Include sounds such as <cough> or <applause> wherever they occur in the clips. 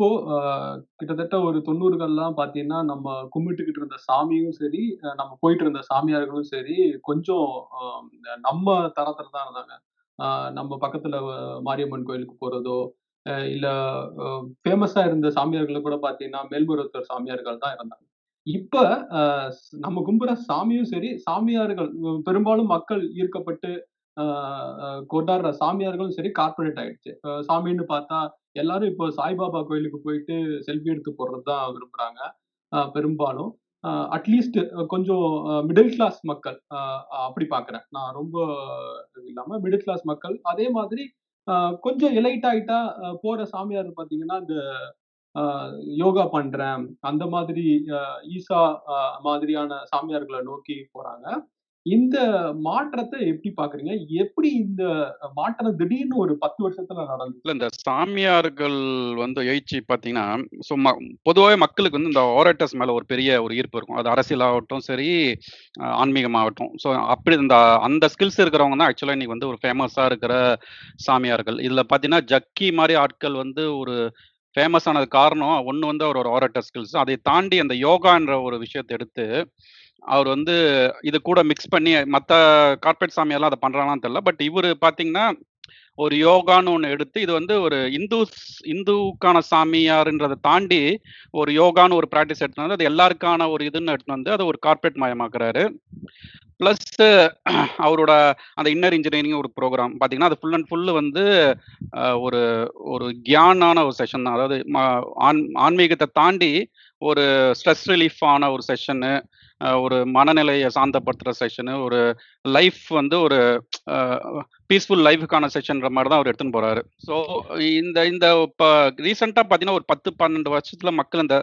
இப்போ கிட்டத்தட்ட ஒரு தொண்ணூறுகள்லாம் பார்த்தீங்கன்னா, நம்ம கும்பிட்டுக்கிட்டு இருந்த சாமியும் சரி, நம்ம போயிட்டு இருந்த சாமியார்களும் சரி, கொஞ்சம் நம்ம தரத்துல தான் இருந்தாங்க. நம்ம பக்கத்துல மாரியம்மன் கோயிலுக்கு போறதோ, இல்ல ஃபேமஸா இருந்த சாமியார்களை கூட பாத்தீங்கன்னா மேல்மருவத்தூர் சாமியார்கள் தான் இருந்தாங்க. இப்ப நம்ம கும்புற சாமியும் சரி, சாமியார்கள் பெரும்பாலும் மக்கள் ஈர்க்கப்பட்டு கொண்டாடுற சாமியார்களும் சரி, கார்ப்பரேட் ஆயிடுச்சு. சாமின்னு பார்த்தா எல்லாரும் இப்போ சாய்பாபா கோயிலுக்கு போயிட்டு செல்ஃபி எடுத்து போடுறது தான் விரும்புறாங்க. பெரும்பாலும். அட்லீஸ்ட் கொஞ்சம் மிடில் கிளாஸ் மக்கள் அப்படி பார்க்குறேன். நான் ரொம்ப இல்லாம மிடில் கிளாஸ் மக்கள். அதே மாதிரி கொஞ்சம் எலைட் ஆயிட்டா அ போற சாமியார் பார்த்தீங்கன்னா, இந்த யோகா பண்றேன். அந்த மாதிரி ஈசா மாதிரியான சாமியார்களை நோக்கி போறாங்க. இந்த மாற்றத்தை எப்படி பாக்குறீங்க எப்படி இந்த மாற்றம் திடீர்னு ஒரு 10 வருஷத்துல இல்ல இந்த சாமியார்கள் வந்து எழுச்சி பாத்தீங்கன்னா சும்மா பொதுவாகவே மக்களுக்கு வந்து இந்த ஓரேட்டர்ஸ் மேல ஒரு பெரிய ஒரு ஈர்ப்பு இருக்கும். அது அரசியலாகட்டும் சரி, ஆன்மீகமாகட்டும். ஸோ அப்படி இந்த அந்த ஸ்கில்ஸ் இருக்கிறவங்க தான் ஆக்சுவலா இன்னைக்கு வந்து ஒரு ஃபேமஸா இருக்கிற சாமியார்கள். இதுல பாத்தீங்கன்னா ஜக்கி மாதிரி ஆட்கள் வந்து ஒரு ஃபேமஸ் ஆனது காரணம், ஒன்று வந்து அவரோட ஓரேட்டர் ஸ்கில்ஸ். அதை தாண்டி அந்த யோகான்ற ஒரு விஷயத்தை எடுத்து, அவர் வந்து இது கூட மிக்ஸ் பண்ணி மற்ற கார்ப்பரேட் சாமியெல்லாம் அதை பண்ணுறாங்களான்னு தெரியல. பட் இவர் பார்த்தீங்கன்னா, ஒரு யோகான்னு ஒன்று எடுத்து, இது வந்து ஒரு இந்துஸ் இந்துக்கான சாமியாருன்றதை தாண்டி, ஒரு யோகான்னு ஒரு ப்ராக்டிஸ் எடுத்துட்டு வந்து, அது எல்லாருக்கான ஒரு இதுன்னு எடுத்துட்டு வந்து, அதை ஒரு கார்ப்பரேட் மயமாக்குறாரு. ப்ளஸ் அவரோட அந்த இன்னர் இன்ஜினியரிங் ஒரு ப்ரோக்ராம் பார்த்தீங்கன்னா, அது ஃபுல் அண்ட் ஃபுல் வந்து ஒரு ஒரு கியானான ஒரு செஷன் தான். அதாவது ஆன் ஆன்மீகத்தை தாண்டி ஒரு ஸ்ட்ரெஸ் ரிலீஃபான ஒரு செஷனு, ஒரு மனநிலைய சாந்தப்படுத்துற செஷனு, ஒரு லைஃப் வந்து ஒரு பீஸ்ஃபுல் லைஃப்க்கான செஷன்ற மாரி தான் அவர் எடுத்துன்னு போறாரு. ஸோ இந்த இந்த இப்ப ரீசென்ட்டா பார்த்தீங்கன்னா, ஒரு 10, 12 வருஷத்துல மக்கள் இந்த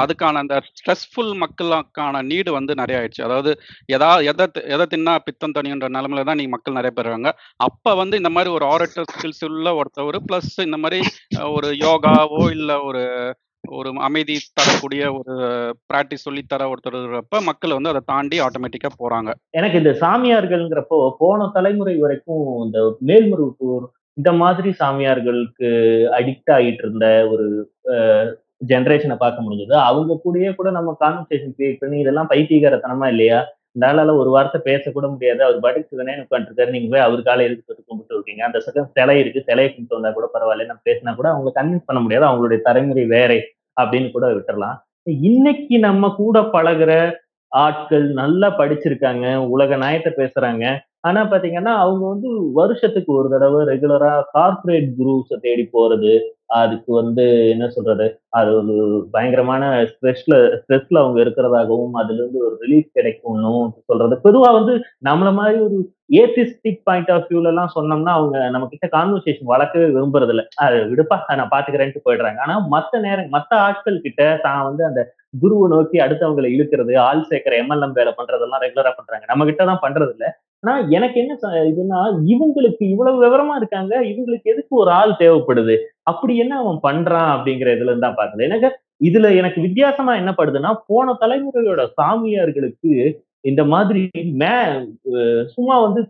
அதுக்கான அந்த ஸ்ட்ரெஸ்ஃபுல் மக்களுக்கான நீடு வந்து நெறைய ஆயிடுச்சு. அதாவது எதா எத எத தின்னா பித்தம் தணியுன்ற நெலைமையில தான் இன்னைக்கு மக்கள் நெறைய பேர் இருக்காங்க. அப்ப வந்து இந்த மாரி ஒரு ஆரேட்டர் ஸ்கில்ஸ் உள்ள ஒருத்தவரு, பிளஸ் இந்த அ ஒரு யோகாவோ, இல்ல ஒரு ஒரு அமைதி தரக்கூடிய ஒரு பிராக்டிஸ் சொல்லி தர ஒருத்தர் மக்கள் வந்து அதை தாண்டி ஆட்டோமேட்டிக்கா போறாங்க. எனக்கு இந்த சாமியார்கள்ங்கிறப்போ, போன தலைமுறை வரைக்கும் இந்த மேல்மருவத்தூர் இந்த மாதிரி சாமியார்களுக்கு அடிக்ட் ஆயிட்டு இருந்த ஒரு ஜென்ரேஷனை பார்க்க முடிஞ்சது. அவங்க கூடயே கூட நம்ம கான்வர்சேஷன் கிரியேட் பண்ணி, இதெல்லாம் பைத்தியகாரத்தனமா இல்லையா? இந்த ஆளால ஒரு வார்த்தை பேசக்கூட முடியாது. அவர் பாட்டுக்கு சிவனேன்னு உட்காந்துருக்காரு. நீங்க போய் அவர் காலையில் எதுக்கு தொட்டு கும்பிட்டு இருக்கீங்க? அந்த சக்கம் சிலை இருக்கு. சிலையை கும்பிட்டு வந்தா கூட பரவாயில்ல. நம்ம பேசினா கூட அவங்களை கன்வின்ஸ் பண்ண முடியாது. அவங்களுடைய தலைமுறை வேறே அப்படின்னு கூட விட்டுறலாம். இன்னைக்கு நம்ம கூட பழகுற ஆட்கள் நல்லா படிச்சிருக்காங்க. உலக நாயத்தை பேசுறாங்க. ஆனா பாத்தீங்கன்னா, அவங்க வந்து வருஷத்துக்கு ஒரு தடவை ரெகுலரா கார்ப்பரேட் குரூப்ஸை தேடி போறது. அதுக்கு வந்து என்ன சொல்றது? அது ஒரு பயங்கரமான ஸ்ட்ரெஸ்ல ஸ்ட்ரெஸ்ல அவங்க இருக்கிறதாகவும், அதிலிருந்து ஒரு ரிலீஃப் கிடைக்கும்னு சொல்றது. பொதுவா வந்து நம்மள மாதிரி ஒரு ஏத்திஸ்டிக் பாயிண்ட் ஆஃப் வியூலலாம் சொன்னோம்னா, அவங்க நம்ம கிட்ட கான்வர்சேஷன் வளர்க்கவே விரும்புறது இல்லை அது விடுப்பா, நான் பார்த்துக்கிறேன்ட்டு" போயிடுறாங்க. ஆனா மத்த நேரம் மத்த ஆட்கள் கிட்ட தான் வந்து அந்த குருவை நோக்கி அடுத்தவங்களை இழுக்கிறது, ஆள் சேர்க்கிற எம்எல்எம் வேலை பண்றதெல்லாம் ரெகுலரா பண்றாங்க. நம்ம கிட்ட தான் பண்றதில்ல. ஆனா எனக்கு என்ன இதுன்னா, இவங்களுக்கு இவ்வளவு விவரமா இருக்காங்க. இவங்களுக்கு எதுக்கு ஒரு ஆள் தேவைப்படுது? அப்படி என்ன அவன் பண்றான்? அப்படிங்கிற இதுல இருந்து தான் எனக்கு இதுல எனக்கு வித்தியாசமா என்ன படுதுன்னா, போன தலைமுறையோட சாமியார்களுக்கு இந்த மாதிரி மே சும்மா வந்து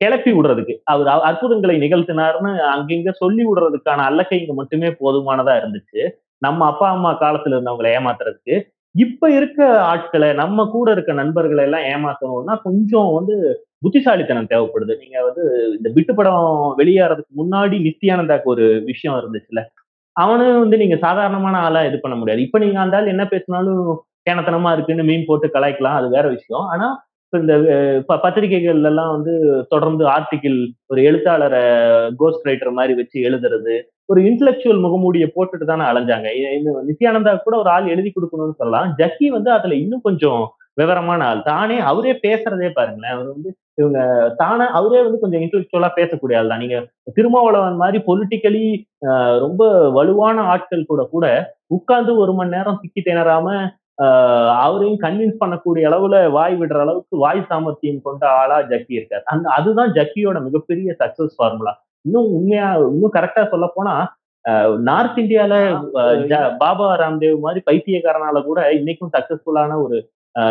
கிளப்பி விடுறதுக்கு, அவர் அ அற்புதங்களை நிகழ்த்தினார்னு அங்கிங்க சொல்லி விடுறதுக்கான அல்லக்கைங்க மட்டுமே போதுமானதா இருந்துச்சு. நம்ம அப்பா, அம்மா காலத்துல இருந்தவங்கள ஏமாத்துறதுக்கு. இப்ப இருக்க ஆட்களை நம்ம கூட இருக்க நண்பர்களை எல்லாம் ஏமாத்தணும்னா, கொஞ்சம் வந்து புத்திசாலித்தனம் தேவைப்படுது. நீங்க வந்து இந்த விட்டு படம் வெளியாறதுக்கு முன்னாடி நித்தியானந்தாக்கு ஒரு விஷயம் இருந்துச்சுல்ல. அவனும் வந்து நீங்க சாதாரணமான ஆளா இது பண்ண முடியாது. இப்ப நீங்க அந்த ஆள் என்ன பேசினாலும் கேனத்தனமா இருக்குன்னு மீன் போட்டு கலாய்க்கலாம். அது வேற விஷயம். ஆனா, இப்ப இந்த அ பத்திரிகைகள்ல எல்லாம் வந்து தொடர்ந்து ஆர்டிக்கிள் ஒரு எழுத்தாளரை கோஸ்ட் ரைட்டர் மாதிரி வச்சு எழுதுறது. ஒரு இன்டலெக்சுவல் முகமூடியை போட்டுட்டு தானே அலைஞ்சாங்க. நித்யானந்தா கூட ஒரு ஆள் எழுதி கொடுக்கணும்னு சொல்லலாம். ஜக்கி வந்து அதுல இன்னும் கொஞ்சம் விவரமான ஆள். தானே அவரே பேசுறதே பாருங்களேன். அவர் வந்து இவங்க தானா அவரே வந்து கொஞ்சம் இன்டலெக்சுவலா பேசக்கூடிய ஆள் தான். நீங்க திருமாவளவன் மாரி பொலிட்டிக்கலி ரொம்ப வலுவான ஆட்கள் கூட கூட உட்கார்ந்து 1 மணி நேரம் திக்கி திணறாம அவரையும் கன்வின்ஸ் பண்ணக்கூடிய அளவுல வாய் விடுற அளவுக்கு வாய் சாமர்த்தியம் கொண்ட ஆளா ஜக்கி இருக்காரு. அந்த அதுதான் ஜக்கியோட மிகப்பெரிய சக்சஸ் ஃபார்முலா. இன்னும் உண்மையா இன்னும் கரெக்ட்டா சொல்லப்போனா, அ நார்த் இந்தியால பாபா ராம்தேவ் மாரி பைத்தியக்காரனால கூட இன்னைக்கும் சக்சஸ்ஃபுல்லான ஒரு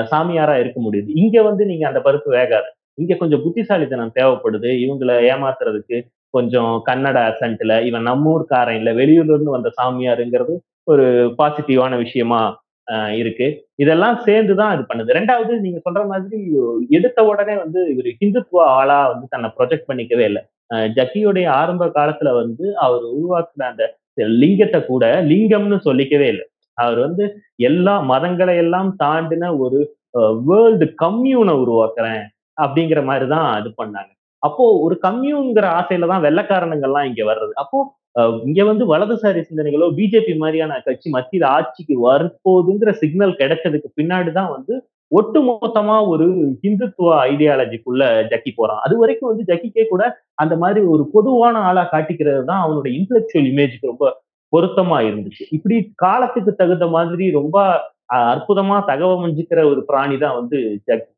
சாமியாரா இருக்க முடியுது. இங்க வந்து நீங்க அந்த பருப்பு வேகாது. இங்க கொஞ்சம் புத்திசாலித்தனம் தேவைப்படுது. இவங்கள ஏமாத்துறதுக்கு. கொஞ்சம் கன்னட அசன்ட்ல இவன் நம்ம ஊர்க்காரன் இல்ல வெளியூர்ல இருந்து வந்த சாமியாருங்கிறது ஒரு பாசிட்டிவான விஷயமா இருக்கு இதெல்லாம் சேர்ந்துதான் இது பண்ணுது ரெண்டாவது நீங்க சொல்ற மாதிரி எடுத்த உடனே வந்து இவர் ஹிந்துத்துவ ஆளா வந்து தன்னை ப்ரொஜெக்ட் பண்ணிக்கவே இல்லை ஜக்கியுடைய ஆரம்ப காலத்துல வந்து அவர் உருவாக்குன அந்த லிங்கத்தை கூட லிங்கம்னு சொல்லிக்கவே இல்லை அவர் வந்து எல்லா மதங்களை எல்லாம் தாண்டின ஒரு வேர்ல்டு கம்யூனை உருவாக்குறேன் அப்படிங்கிற மாதிரி தான் இது பண்ணாங்க. அப்போ ஒரு கம்யூன்ங்கிற ஆசையில தான் வெள்ளக்காரனுங்கள்லாம் இங்க வர்றது. அப்போ இங்க வந்து வலதுசாரி சிந்தனைகளோ பிஜேபி மாதிரியான கட்சி மத்தியில் ஆட்சிக்கு வரப்போகுதுங்கிற சிக்னல் கிடைச்சதுக்கு பின்னாடி தான் வந்து ஒட்டுமொத்தமா ஒரு ஹிந்துத்துவ ஐடியாலஜிக்குள்ள ஜக்கி போறான். அது வரைக்கும் வந்து ஜக்கிக்கே கூட அந்த மாதிரி ஒரு பொதுவான ஆளா காட்டிக்கிறது தான் அவனோட இன்டலெக்சுவல் இமேஜுக்கு ரொம்ப பொருத்தமா இருந்துச்சு. இப்படி காலத்துக்கு தகுந்த மாதிரி ரொம்ப அஹ், அற்புதமா தகவமைஞ்சுக்கிற ஒரு பிராணி தான் வந்து ஜக்கி.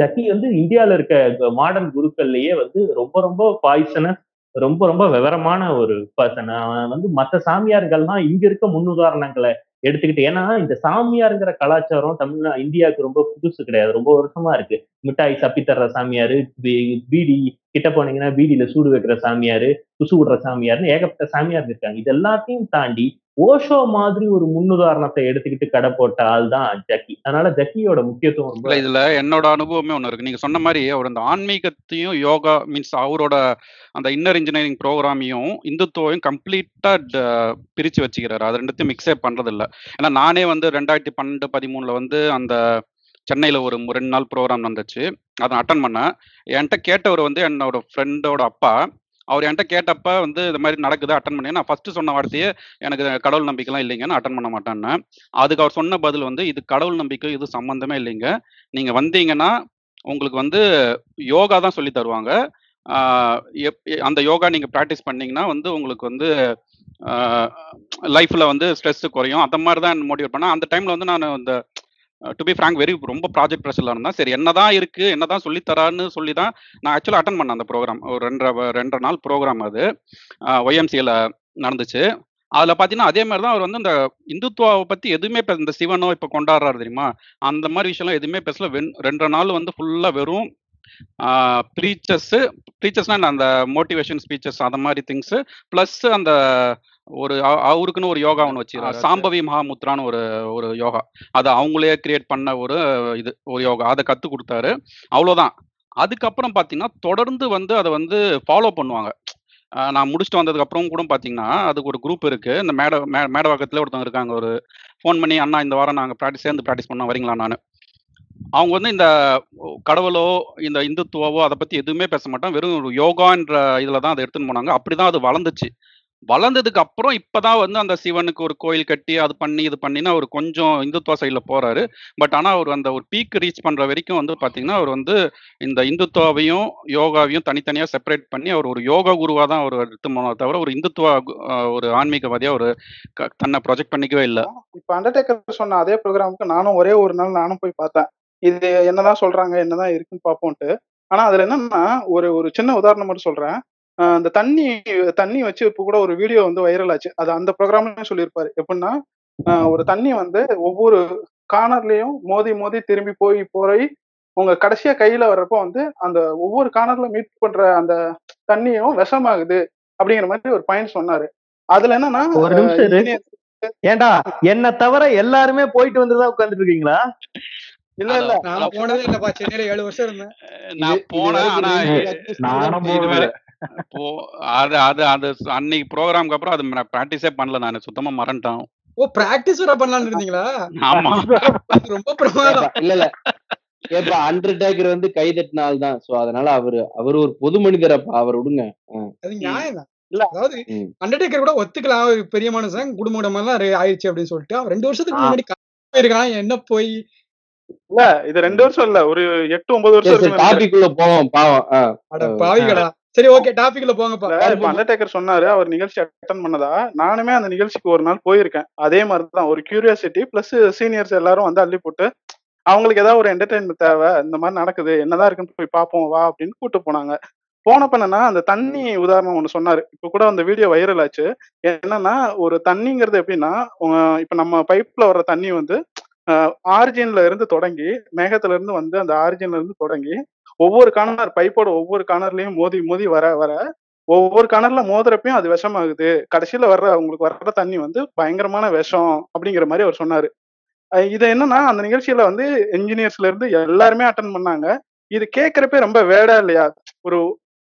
ஜக்கி வந்து இந்தியாவில் இருக்க மாடர்ன் குருக்கள்லயே வந்து ரொம்ப ரொம்ப பாய்சன ரொம்ப ரொம்ப விவரமான ஒரு பர்சன் அவன் வந்து மற்ற சாமியார்கள்லாம் இங்க இருக்க முன்னுதாரணங்களை எடுத்துக்கிட்டு ஏன்னா இந்த சாமியாருங்கிற கலாச்சாரம் தமிழ்நா இந்தியாவுக்கு ரொம்ப புதுசு கிடையாது. ரொம்ப வருஷமா இருக்கு. மிட்டாய் சப்பி தர்ற சாமியாரு பீ- பீடி கிட்ட போனீங்கன்னா பீடியில சூடு வைக்கிற சாமியாரு குசு விடுற சாமியாருன்னு ஏகப்பட்ட சாமியார் இருக்காங்க. இது எல்லாத்தையும் தாண்டி ஓஷோ மாதிரி ஒரு முன்னுதாரணத்தை எடுத்துக்கிட்டு கடை போட்ட ஆள் தான் ஜக்கி. அதனால ஜக்கியோட முக்கியத்துவம் இல்ல இதுல என்னோட அனுபவமே ஒண்ணு இருக்கு. நீங்க சொன்ன மாதிரி அவர் அந்த ஆன்மீகத்தையும் யோகா மீன்ஸ் அவரோட அந்த இன்னர் இன்ஜினியரிங் ப்ரோக்ராமையும் இந்துத்துவையும் கம்ப்ளீட்டா பிரிச்சு வச்சுக்கிறாரு. அது ரெண்டுத்தையும் மிக்ஸே பண்றது இல்ல ஏன்னா நானே வந்து ரெண்டாயிரத்தி பன்னெண்டு பதிமூணுல வந்து அந்த சென்னையில ஒரு ரெண்டு நாள் ப்ரோக்ராம் நடந்துச்சு. அதை அட்டன் பண்ணேன். என்கிட்ட கேட்டவர் வந்து என்னோட ஃப்ரெண்டோட அப்பா அவர் என்கிட்ட கேட்டப்ப வந்து இது மாதிரி நடக்குது அட்டன் பண்ணி நான் ஃபர்ஸ்ட் சொன்ன வார்த்தையே எனக்கு கடவுள் நம்பிக்கைலாம் இல்லைங்க. நான் அட்டன் பண்ண மாட்டேன்னு அதுக்கு அவர் சொன்ன பதில் வந்து இது கடவுள் நம்பிக்கை இது சம்பந்தமே இல்லைங்க. நீங்க வந்தீங்கன்னா உங்களுக்கு வந்து யோகா தான் சொல்லி தருவாங்க. எப்- அந்த யோகா நீங்க ப்ராக்டிஸ் பண்ணீங்கன்னா வந்து உங்களுக்கு வந்து லைஃப்ல வந்து ஸ்ட்ரெஸ் குறையும். அந்த மாதிரி தான் மோட்டிவேட் பண்ணேன் அந்த டைம்ல வந்து நான் இந்த டு பி ஃப்ராங்க் வெரி ரொம்ப ப்ராஜெக்ட் ப்ரெஷரில் இருந்தேன். சரி என்னதான் இருக்குது என்னதான் தான் தரான்னு சொல்லி தான் நான் ஆக்சுவலாக அட்டன் பண்ணேன் அந்த ப்ரோக்ராம் ஒரு ரெண்டரை ரெண்டரை நாள் ப்ரோக்ராம் அது. ஒய்எம்சியில் நடந்துச்சு. அதில் பார்த்தீங்கன்னா அதே மாதிரி தான் அவர் வந்து இந்த இந்துத்துவாவை பற்றி எதுவுமே இந்த சிவனோ இப்போ கொண்டாடுறாரு தெரியுமா? அந்த மாதிரி விஷயம்லாம் எதுவுமே பேசல. வென் ரெண்டரை நாள் வந்து ஃபுல்லாக வெறும் ப்ரீச்சர்ஸு ப்ரீச்சர்ஸ்னா அந்த மோட்டிவேஷன் ஸ்பீச்சஸ் அந்த மாதிரி திங்ஸு ப்ளஸ் அந்த ஒரு அவருக்குன்னு ஒரு யோகா ஒன்று வச்சுக்கிறாரு சாம்பவி மகாமுத்ரான்னு ஒரு ஒரு யோகா. அதை அவங்களே கிரியேட் பண்ண ஒரு இது ஒரு யோகா. அதை கற்றுக் கொடுத்தாரு. அவ்வளோதான். அதுக்கப்புறம் பார்த்தீங்கன்னா தொடர்ந்து வந்து அதை வந்து ஃபாலோ பண்ணுவாங்க. நான் முடிச்சுட்டு வந்ததுக்கு அப்புறம் கூட பார்த்தீங்கன்னா அதுக்கு ஒரு குரூப் இருக்கு. இந்த மேட மே மேடவாக்கத்தில் ஒருத்தவங்க இருக்காங்க. ஒரு ஃபோன் பண்ணி அண்ணா இந்த வாரம் நாங்கள் ப்ராக்டிஸ் சேர்ந்து ப்ராக்டிஸ் பண்ணோம். வரீங்களா நான்? அவங்க வந்து இந்த கடவுளோ இந்த இந்துத்துவாவோ அதை பற்றி எதுவுமே பேச மாட்டாங்க. வெறும் ஒரு யோகான்ற இதில் தான் அதை எடுத்துன்னு போனாங்க. அப்படி தான் அது வளர்ந்துச்சு. வளர்ந்ததுக்கு அப்புறம் இப்பதான் வந்து அந்த சிவனுக்கு ஒரு கோயில் கட்டி அது பண்ணி இது பண்ணினா அவர் கொஞ்சம் இந்துத்துவ சைடில் போறாரு. பட் ஆனால் அவர் அந்த ஒரு பீக் ரீச் பண்ற வரைக்கும் வந்து பார்த்தீங்கன்னா அவர் வந்து இந்த இந்துத்துவாவையும் யோகாவையும் தனித்தனியாக செப்பரேட் பண்ணி அவர் ஒரு யோகா குருவாக தான் அவர் எடுத்து போனதை தவிர ஒரு இந்துத்துவ ஒரு ஆன்மீகவாதியாக அவர் க- தன்னை ப்ரொஜெக்ட் பண்ணிக்கவே இல்லை. இப்போ அண்டர்டேக்கர் சொன்ன அதே ப்ரோக்ராமுக்கு நானும் ஒரே ஒரு நாள் நானும் போய் பார்த்தேன். இது என்னதான் சொல்றாங்க என்னதான் இருக்குன்னு பார்ப்போம்ட்டு ஆனா அதுல என்னன்னா ஒரு ஒரு சின்ன உதாரணம் மட்டும் சொல்றேன். அந்த தண்ணி தண்ணி வச்சு இப்போ கூட ஒரு வீடியோ வந்து வைரல் ஆச்சு. அது அந்த ப்ரோக்ராம்லயும் சொல்லியிருப்பாரு. எப்படின்னா ஒரு தண்ணி வந்து ஒவ்வொரு கார்னர்லயும் மோதி மோதி திரும்பி போய் போய் உங்க கடைசியா கையில வர்றப்போ வந்து அந்த ஒவ்வொரு கார்னர்ல மீட் பண்ற அந்த தண்ணியும் விஷமாகுது அப்படிங்கிற மாதிரி ஒரு பாயிண்ட் சொன்னாரு. அதுல என்னன்னா ஒரு நிமிஷம் ஏண்டா என்ன தவிர எல்லாருமே போயிட்டு வந்துதான் உட்கார்ந்துட்டு இருக்கீங்களா இல்ல இல்ல. நான் போனதே இல்லப்பா. சென்னையில ஏழு வருஷம் இருந்தேன். நான் போனேன் ஆனா நானும் இது போகல. வேற. போ அது அது அது அன்னைக்கு ப்ரோக்ராம்க்கு அப்புறம் அது நான் ப்ராக்டிஸே பண்ணல நான். சுத்தமா மறந்துட்டேன். ஓ பிராக்டிஸ் வர பண்ணலாம்னு இருந்தீங்களா? ஆமா. ரொம்ப பிரமாதம். இல்ல இல்ல. ஏப்பா அண்டர்டேக்கர் வந்து கை தட்டின ஆள் தான். சோ அதனால அவரு அவர் ஒரு பொது மனிதரப்பா அவர் விடுங்க. அது நியாயம் தான். இல்ல. அதாவது. அண்டர்டேக்கர் கூட ஒத்துக்கலாம். ஒரு பெரிய மனுஷன் குடும்ப குடும்பம் ஆயிடுச்சு அப்படின்னு சொல்லிட்டு அவன் ரெண்டு வருஷத்துக்கு. முன்னாடி போயிருக்கான் என்ன போய்? இல்ல இது ரெண்டு வருஷம் இல்ல. ஒரு எட்டு ஒன்பது வருஷம். டாபிக் உள்ள போவோம் பாவம். அட பாவிகளா. சரி ஓகே டாபிக்ல போங்கப்பா. அண்டர்டேக்கர் சொன்னாரு அவர் நிகழ்ச்சி அட்டன் பண்ணதா? நானுமே அந்த நிகழ்ச்சிக்கு ஒரு நாள் போயிருக்கேன். அதே மாதிரி தான் ஒரு கியூரியாசிட்டி பிளஸ் சீனியர்ஸ் எல்லாரும் வந்து அள்ளி போட்டு அவங்களுக்கு ஏதாவது ஒரு என்டர்டைன்மெண்ட் தேவை இந்த மாதிரி நடக்குது என்னதான் இருக்குன்னு போய் பார்ப்போம் வா அப்படின்னு கூட்டு போனாங்க. போனப்ப என்னன்னா அந்த தண்ணி உதாரணம் ஒன்று சொன்னாரு. இப்போ கூட அந்த வீடியோ வைரல் ஆச்சு. என்னன்னா ஒரு தண்ணிங்கிறது எப்படின்னா இப்போ நம்ம பைப்ல வர்ற தண்ணி வந்து ஆரிஜின்ல இருந்து தொடங்கி மேகத்துல இருந்து வந்து அந்த ஆரிஜின்ல இருந்து தொடங்கி ஒவ்வொரு கார்னர் பைப்போட ஒவ்வொரு கார்னர்லயும் மோதி மோதி வர வர ஒவ்வொரு கணர்ல மோதுறப்பையும் அது விஷமாகுது. கடைசியில வர்ற உங்களுக்கு வர்ற தண்ணி வந்து பயங்கரமான விஷம் அப்படிங்கிற மாதிரி அவர் சொன்னாரு. இது என்னன்னா அந்த நிகழ்ச்சியில வந்து என்ஜினியர்ஸ்ல இருந்து எல்லாருமே அட்டன் பண்ணாங்க. இது கேட்கறப்ப ரொம்ப வேடா இல்லையா? ஒரு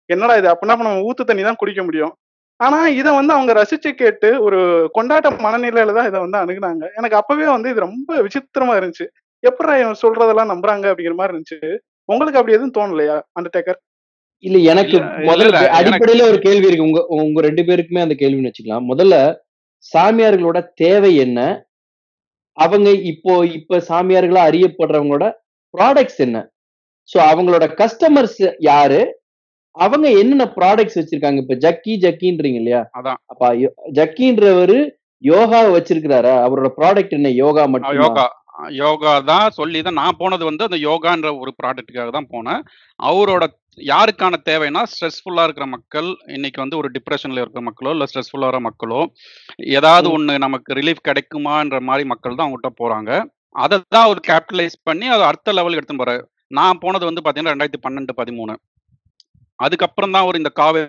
என்னடா இது? அப்படின்னா நம்ம ஊத்து தண்ணி தான் குடிக்க முடியும். ஆனா இதை வந்து அவங்க ரசிச்சு கேட்டு ஒரு கொண்டாட்ட மனநிலையில தான் இதை வந்து அணுகுனாங்க. எனக்கு அப்பவே வந்து இது ரொம்ப விசித்திரமா இருந்துச்சு. எப்படா இவன் சொல்றதெல்லாம் நம்புறாங்க அப்படிங்கிற மாதிரி இருந்துச்சு. உங்களுக்கு அப்படி எதுவும் தோணலையா அண்டர்டேக்கர் இல்ல எனக்கு முதல்ல அடிப்படையில ஒரு கேள்வி இருக்கு. உங்க உங்க ரெண்டு பேருக்குமே அந்த கேள்வின்னு வச்சுக்கலாம். முதல்ல சாமியார்களோட தேவை என்ன? அவங்க இப்போ இப்ப சாமியார்களா அறியப்படுறவங்களோட ப்ராடக்ட்ஸ் என்ன? சோ அவங்களோட கஸ்டமர்ஸ் யாரு? அவங்க என்னென்ன ப்ராடக்ட்ஸ் வச்சிருக்காங்க? இப்ப ஜக்கி ஜக்கின்றீங்க இல்லையா? அதான். அப்ப யோ- ஜக்கின்றவரு யோகா வச்சிருக்கிறாரா? அவரோட ப்ராடக்ட் என்ன? யோகா ஆ, மட்டுமா? யோகா தான் சொல்லி தான் நான் போனது வந்து அந்த யோகான்ற ஒரு ப்ராடக்ட்டுக்காக தான் போனேன். அவரோட யாருக்கான தேவைன்னா ஸ்ட்ரெஸ்ஃபுல்லாக இருக்கிற மக்கள் இன்னைக்கு வந்து ஒரு டிப்ரெஷனில் இருக்கிற மக்களோ இல்லை ஸ்ட்ரெஸ்ஃபுல்லாக இருக்கிற மக்களோ ஏதாவது. ஒன்று நமக்கு ரிலீஃப் கிடைக்குமான்ற மாதிரி மக்கள் தான் அவங்ககிட்ட போகிறாங்க அதை தான் அவர் கேபிட்டலைஸ் பண்ணி அதை அடுத்த லெவலுக்கு எடுத்துன்னு போகிறார் நான் போனது வந்து பார்த்தீங்கன்னா ரெண்டாயிரத்தி பன்னெண்டு பதிமூணு. அதுக்கப்புறம் தான் ஒரு இந்த காவேரி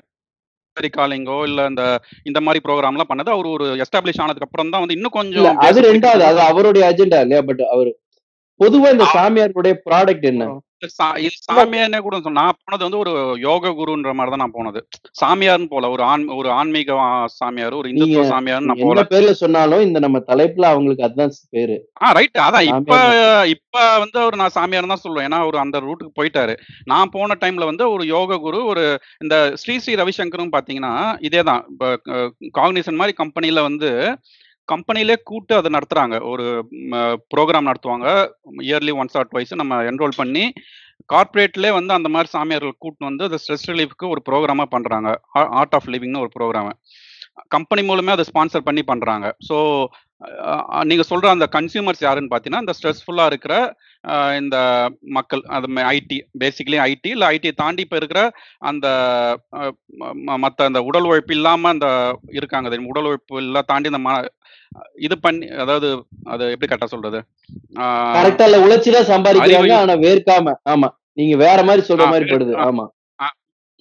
காலிங்கோ இல்லை இந்த இந்த மாதிரி ப்ரோக்ராம்லாம் பண்ணது. அவர் ஒரு எஸ்டாப்ளிஷ் ஆனதுக்கு அப்புறம் தான் வந்து இன்னும் கொஞ்சம் அது ரெண்டாவது அது அவருடைய அஜெண்டா இல்லையா? பட் அவர் பொதுவா இந்த சாமியார்களுடைய ப்ராடக்ட் என்ன? சாமியார்னே கூட நான் போனது வந்து ஒரு யோக குருன்ற மாதிரி தான் நான் போனது. சாமியார்னு போல ஒரு ஆண் ஒரு ஆன்மீக சாமியார் ஒரு நீங்க இந்துத்துவ சாமியார்னு நான் போல. பேர்ல சொன்னாலும் இந்த நம்ம தலைப்புல அவங்களுக்கு அதுதான் பேரு. ஆ ரைட் அதான் இப்ப சாமியார் இப்ப வந்து அவர் நான் சாமியார் தான் சொல்லுவேன். ஏன்னா அவர் அந்த ரூட்டுக்கு போயிட்டாரு. நான் போன டைம்ல வந்து ஒரு யோக குரு ஒரு இந்த ஸ்ரீ ஸ்ரீ ரவிசங்கரும் பாத்தீங்கன்னா இதே தான் இப்போ காக்னிசன் மாதிரி கம்பெனில வந்து கம்பெனிலே கூட்டு அதை நடத்துகிறாங்க ஒரு ப்ரோக்ராம் நடத்துவாங்க. இயர்லி ஒன்ஸ் ஆர் ட்வைஸ் நம்ம என்ரோல் பண்ணி கார்ப்பரேட்லேயே வந்து அந்த மாதிரி சாமியார்கள் கூட்டு வந்து அந்த ஸ்ட்ரெஸ் ரிலீஃப்க்கு ஒரு ப்ரோக்ராமா பண்ணுறாங்க ஆர்ட் ஆஃப் லிவிங்னு ஒரு ப்ரோக்ராம் கம்பெனி மூலமே அதை ஸ்பான்சர் பண்ணி பண்ணுறாங்க ஸோ நீங்க சொல்ற அந்த கன்சியூமர்ஸ் யாருன்னு பார்த்தீங்கன்னா இந்த ஸ்ட்ரெஸ்ஃபுல்லா இருக்கிற இந்த மக்கள் அது ஐடி பேசிக்கலி ஐடி இல்லை ஐடி தாண்டி இப்போ இருக்கிற அந்த மற்ற அந்த உடல் உழைப்பு இல்லாம அந்த இருக்காங்க தெரியுமா? உடல் உழைப்பு எல்லாம் தாண்டி இந்த ம- இது பண்ணி அதாவது அது எப்படி கரெக்டா சொல்றது? ஆஹ், கரெக்டா இல்ல சம்பாதிக்கிறாங்க ஆனா வேர்க்காம ஆமா. நீங்க வேற மாதிரி சொல்ற மாதிரி படுது ஆமா.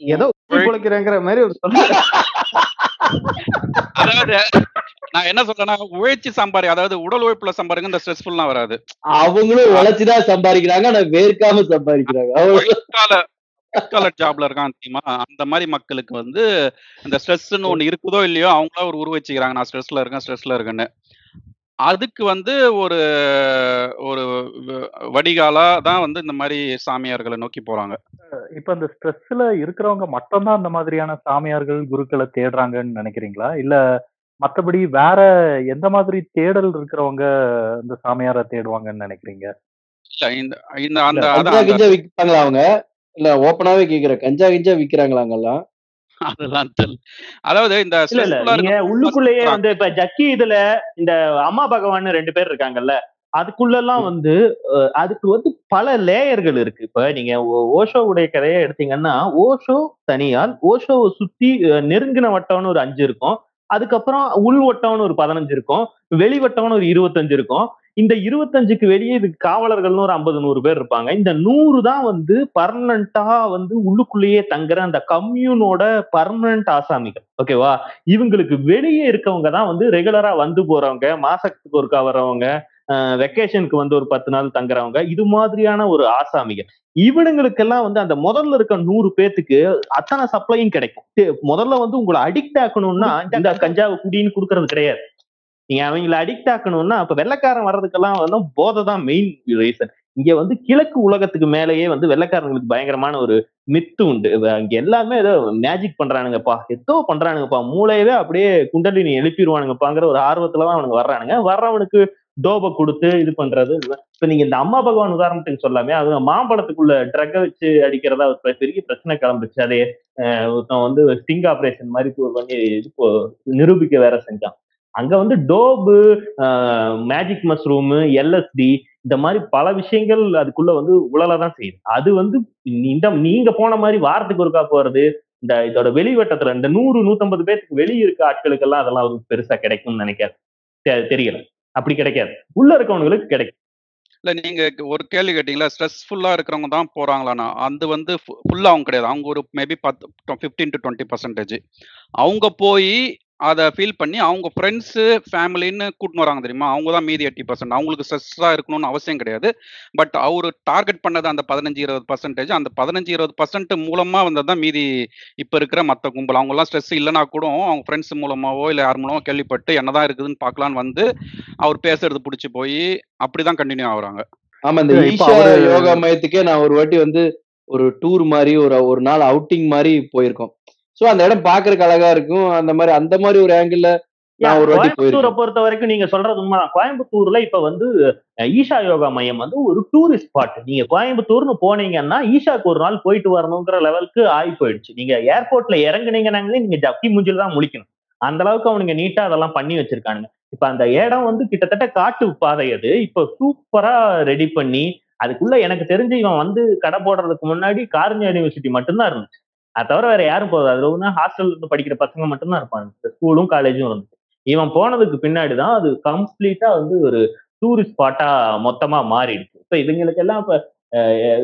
ஏதோ உழை- குலைக்கிறேங்கிற மாதிரி ஒரு சொல்ல <laughs> அதாவது நான் என்ன சொல்றேன்னா உழைச்சி சம்பாரி அதாவது உடல் உழைப்புல சம்பாருங்க இந்த ஸ்ட்ரெஸ்ஃபுல்லாம் வராது. அவங்களும் உழைச்சுதான் சம்பாதிக்கிறாங்க ஆனா வேர்க்காம சம்பாதிக்கிறாங்க. காலர் ஜாப்ல இருக்கான் தெரியுமா? அந்த மாதிரி மக்களுக்கு வந்து இந்த ஸ்ட்ரெஸ்ன்னு ஒண்ணு இருக்குதோ இல்லையோ அவங்களா ஒரு உருவச்சிக்கிறாங்க நான் ஸ்ட்ரெஸ்ல இருக்கேன் ஸ்ட்ரெஸ்ல இருக்கேன்னு. அதுக்கு வந்து ஒரு ஒரு வடிகாலா தான் வந்து இந்த மாதிரி சாமியார்களை நோக்கி போறாங்க. இப்ப இந்த ஸ்ட்ரெஸ்ல இருக்கிறவங்க மட்டும்தான் அந்த மாதிரியான சாமியார்கள் குருக்களை தேடுறாங்கன்னு நினைக்கிறீங்களா? இல்ல மத்தபடி வேற எந்த மாதிரி தேடல் இருக்கிறவங்க இந்த சாமியாரை தேடுவாங்கன்னு நினைக்கிறீங்க? கஞ்சா கிஞ்சா விற்பாங்களா அவங்க? இல்ல ஓப்பனாவே கேக்குறேன் கஞ்சா கிஞ்சா விக்கிறாங்களா அங்கெல்லாம் அதெல்லாம் தெரியல அதாவது இந்த உள்ளுக்குள்ளேயே வந்து இப்ப ஜக்கி இதுல இந்த அம்மா பகவான் ரெண்டு பேர் இருக்காங்கல்ல அதுக்குள்ளெல்லாம் வந்து அஹ், அதுக்கு வந்து பல லேயர்கள் இருக்கு. இப்ப நீங்க ஓ- ஓஷோவுடைய கதையை எடுத்தீங்கன்னா ஓஷோ தனியால் ஓஷோவை சுத்தி நெருங்கின வட்டம்னு ஒரு அஞ்சு இருக்கும். அதுக்கப்புறம் உள் வட்டம்னு ஒரு பதினஞ்சு இருக்கும் வெளிவட்டம்னு ஒரு இருபத்தஞ்சு இருக்கும். இந்த இருபத்தஞ்சுக்கு வெளியே இது காவலர்கள்னு ஒரு ஐம்பது நூறு பேர் இருப்பாங்க. இந்த நூறு தான் வந்து பர்மனண்டா வந்து உள்ளுக்குள்ளேயே தங்குற அந்த கம்யூனோட பர்மனன்ட் ஆசாமிகள். ஓகேவா இவங்களுக்கு வெளியே இருக்கவங்க தான் வந்து ரெகுலரா வந்து போறவங்க மாசத்துக்கு ஒருக்கா வர்றவங்க வெக்கேஷனுக்கு வந்து ஒரு பத்து நாள் தங்குறவங்க. இது மாதிரியான ஒரு ஆசாமிகள். இவனுங்களுக்கெல்லாம் வந்து அந்த முதல்ல இருக்க நூறு பேத்துக்கு அத்தனை சப்ளையும் கிடைக்கும். முதல்ல வந்து உங்களை அடிக்ட் ஆக்கணும்னா இந்த கஞ்சாவை குடின்னு கொடுக்கறது கிடையாது. நீங்க அவங்கள அடிக்ட் ஆக்கணும்னா அப்ப வெள்ளைக்காரன் வர்றதுக்கெல்லாம் வந்து போதை தான் மெயின் ரீசன் இங்க வந்து கிழக்கு உலகத்துக்கு மேலேயே வந்து வெள்ளைக்காரங்களுக்கு பயங்கரமான ஒரு மித்து உண்டு. இங்க எல்லாமே ஏதோ மேஜிக் பண்றானுங்கப்பா. ஏதோ பண்றானுங்கப்பா. மூளையவே அப்படியே குண்டலினி எழுப்பிடுவானுங்கப்பாங்கிற ஒரு ஆர்வத்துல தான் அவனுங்க வர்றானுங்க. வர்றவனுக்கு டோபை கொடுத்து இது பண்றது இப்ப நீங்க இந்த அம்மா பகவான் உதாரணத்துக்கு சொல்லாமே அது மாம்பழத்துக்குள்ள ட்ரக்கை வச்சு அடிக்கிறதா ஒரு பெரிய பிரச்சனை கிளம்பிச்சு அதே ஒருத்தன் வந்து ஸ்டிங் ஆபரேஷன் மாதிரி பண்ணி இது நிரூபிக்க வேற செஞ்சான். அங்க வந்து டோபு மேஜிக் மஷ்ரூமு எல்எஸ்டி இந்த மாதிரி பல விஷயங்கள் அதுக்குள்ள வந்து உழலதான் செய்யுது. அது வந்து இந்த நீங்க போன மாதிரி வாரத்துக்கு ஒருக்கா போறது இந்த இதோட வெளிவட்டத்துல இந்த நூறு நூத்தம்பது பேருக்கு வெளியே இருக்க ஆட்களுக்கெல்லாம் அதெல்லாம் வந்து பெருசா கிடைக்கும்னு நினைக்காது. தெ- தெரியல. அப்படி கிடைக்காது. உள்ள இருக்கவங்களுக்கு கிடைக்கும். இல்ல நீங்க ஒரு கேள்வி கேட்டீங்களா? ஸ்ட்ரெஸ்ஃபுல்லா இருக்கிறவங்க தான் போறாங்களானா அது வந்து ஃபுல்லா அவங்க கிடையாது. அவங்க ஒரு மேபி பத்து ஃபிஃப்டீன் டு டுவெண்ட்டி பர்சன்டேஜ் அவங்க போய் அதை ஃபீல் பண்ணி அவங்க ஃப்ரெண்ட்ஸு ஃபேமிலின்னு கூட்டின்னு வராங்க தெரியுமா? அவங்க தான் மீதி எயிட்டி பர்சன்ட் அவங்களுக்கு ஸ்ட்ரெஸ்ஸாக இருக்கணும்னு அவசியம் கிடையாது. பட் அவர் டார்கெட் பண்ணது அந்த பதினஞ்சு இருபது பர்சன்டேஜ் அந்த பதினஞ்சு இருபது பர்சன்ட் மூலமாக வந்தது தான் மீதி இப்போ இருக்கிற மற்ற கும்பல். அவங்களாம் ஸ்ட்ரெஸ் இல்லைனா கூட அவங்க ஃப்ரெண்ட்ஸ் மூலமாவோ இல்லை யார் மூலமோ கேள்விப்பட்டு என்னதான் இருக்குதுன்னு பார்க்கலான்னு வந்து அவர் பேசுறது பிடிச்சி போய் அப்படி தான் கண்டினியூ ஆகுறாங்க. ஆமா இந்த யோகா மையத்துக்கே நான் ஒரு வாட்டி வந்து ஒரு டூர் மாதிரி ஒரு ஒரு நாள் அவுட்டிங் மாதிரி போயிருக்கோம். சோ அந்த இடம் பாக்குறதுக்கு அழகா இருக்கும். அந்த மாதிரி அந்த மாதிரி ஒரு ஆங்கிள் கோயம்புத்தூரை பொறுத்த வரைக்கும் நீங்க சொல்றது உண்மைதான். கோயம்புத்தூர்ல இப்ப வந்து ஈஷா யோகா மையம் வந்து ஒரு டூரிஸ்ட் ஸ்பாட் நீங்க கோயம்புத்தூர்னு போனீங்கன்னா ஈஷாக்கு ஒரு நாள் போயிட்டு வரணுங்கிற லெவலுக்கு ஆகி போயிடுச்சு. நீங்க ஏர்போர்ட்ல இறங்குனீங்கன்னாங்களே நீங்க ஜப்பி மூஞ்சில தான் முழிக்கணும். அந்த அளவுக்கு அவனுங்க நீட்டா அதெல்லாம் பண்ணி வச்சிருக்கானுங்க. இப்ப அந்த இடம் வந்து கிட்டத்தட்ட காட்டு பாதை அது. இப்ப சூப்பரா ரெடி பண்ணி அதுக்குள்ள எனக்கு தெரிஞ்சு இவன் வந்து கடை போடுறதுக்கு முன்னாடி காரஞ்சா யூனிவர்சிட்டி மட்டும்தான் இருந்துச்சு. அது தவிர வேற யாரும் போகாது. அதுல வந்து ஹாஸ்டல்ல இருந்து படிக்கிற பசங்க மட்டும்தான் இருப்பாங்க. ஸ்கூலும் காலேஜும் இருந்துச்சு இவன் போனதுக்கு பின்னாடி தான் அது கம்ப்ளீட்டா வந்து ஒரு டூரிஸ்ட் ஸ்பாட்டா மொத்தமா மாறிடுச்சு. இப்ப இதுங்களுக்கு எல்லாம் இப்ப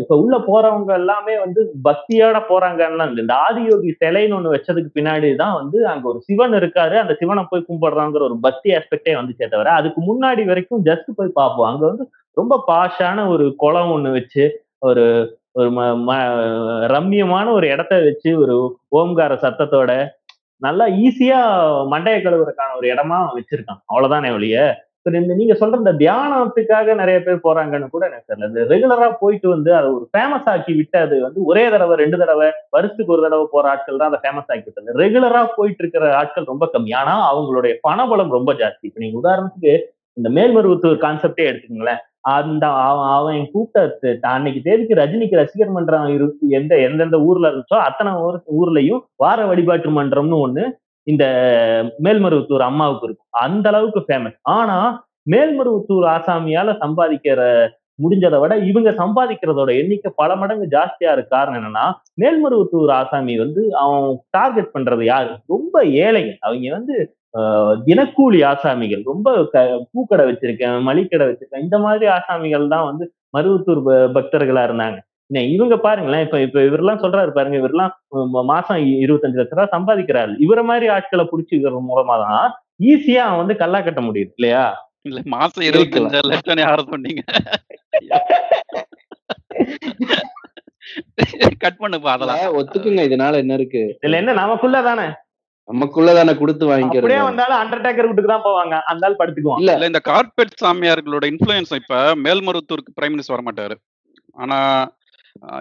இப்ப உள்ள போறவங்க எல்லாமே வந்து பக்தியோட போறாங்கன்னா இந்த ஆதியோகி சிலைன்னு ஒண்ணு வச்சதுக்கு பின்னாடி தான் வந்து அங்க ஒரு சிவன் இருக்காரு. அந்த சிவனை போய் கும்பிடுறாங்கிற ஒரு பக்தி ஆஸ்பெக்டே வந்துச்சே தவிர அதுக்கு முன்னாடி வரைக்கும் ஜஸ்ட் போய் பார்ப்போம். அங்க வந்து ரொம்ப பாஷான ஒரு குளம் ஒண்ணு வச்சு ஒரு ஒரு ம- ம- ரம்மியமான ஒரு இடத்த வச்சு ஒரு ஓம்கார சத்தத்தோட நல்லா ஈஸியா மண்டைய கழுவுறதுக்கான ஒரு இடமா வச்சிருக்கான். அவ்வளவுதானே ஒழிய? இந்த நீங்க சொல்ற இந்த தியானத்துக்காக நிறைய பேர் போறாங்கன்னு கூட எனக்கு தெரியல. இந்த ரெகுலரா போயிட்டு வந்து அதை ஒரு ஃபேமஸ் ஆக்கி விட்டு அது வந்து ஒரே தடவை ரெண்டு தடவை வருஷத்துக்கு ஒரு தடவை போற ஆட்கள் தான் அதை ஃபேமஸ் ஆக்கி விட்டது. ரெகுலரா போயிட்டு இருக்கிற ஆட்கள் ரொம்ப கம்மி. ஆனா அவங்களுடைய பணபலம் ரொம்ப ஜாஸ்தி. இப்ப நீங்க உதாரணத்துக்கு இந்த மேல்மருவத்தூர் கான்செப்டே எடுத்துக்கோங்களேன். அந்த அவன் அவன் கூப்பிட்ட அன்னைக்கு தேதிக்கு ரஜினிக்கு ரசிகர் மன்றம் இருக்கு எந்த எந்தெந்த ஊர்ல இருந்துச்சோ அத்தனை ஊர் ஊர்லயும் வார வழிபாட்டு மன்றம்னு ஒண்ணு இந்த மேல்மருவத்தூர் அம்மாவுக்கு இருக்கும். அந்த அளவுக்கு ஃபேமஸ் ஆனா மேல்மருவத்தூர் ஆசாமியால சம்பாதிக்கிற முடிஞ்சதை விட இவங்க சம்பாதிக்கிறதோட எண்ணிக்கை பல மடங்கு ஜாஸ்தியா இருக்கு காரணம் என்னன்னா மேல்மருவத்தூர் ஆசாமி வந்து அவன் டார்கெட் பண்றது யாரு? ரொம்ப ஏழைங்க. அவங்க வந்து தினக்கூலி ஆசாமிகள். ரொம்ப க பூக்கடை வச்சிருக்கேன் மளிகடை வச்சிருக்கேன். இந்த மாதிரி ஆசாமிகள் தான் வந்து மருவத்தூர் பக்தர்களா இருந்தாங்க. இவங்க பாருங்களேன் இப்ப இப்ப இவரெல்லாம் சொல்றாரு பாருங்க இவரெல்லாம் மாசம் இருபத்தஞ்சு லட்ச ரூபா சம்பாதிக்கிறாரு. இவர மாதிரி ஆட்களை பிடிச்சிக்கிறது மூலமா தான் ஈஸியா அவன் வந்து கல்லா கட்ட முடியுது இல்லையா? இல்ல மாசம். இருபத்தஞ்சு லட்சம் யாரும் சொன்னீங்க? <laughs> கட் பண்ணுப்பா அதெல்லாம். இல்ல, ஒத்துக்குங்க இதனால என்ன இருக்கு? இதுல என்ன நமக்குள்ள தானே நமக்குள்ளதானே கொடுத்து வாங்கிக்கிறது. அப்படியே வந்தாலும் அண்டர்டேக்கர் வீட்டுக்கு தான் போவாங்க. அந்த ஆள் படுத்துக்குவான். இல்ல. இந்த கார்பெட் சாமியார்களோட இன்ஃப்ளூயன்ஸ் இப்ப மேல்மருவத்தூருக்கு பிரைம் மினிஸ்டர் வர மாட்டாரு ஆனா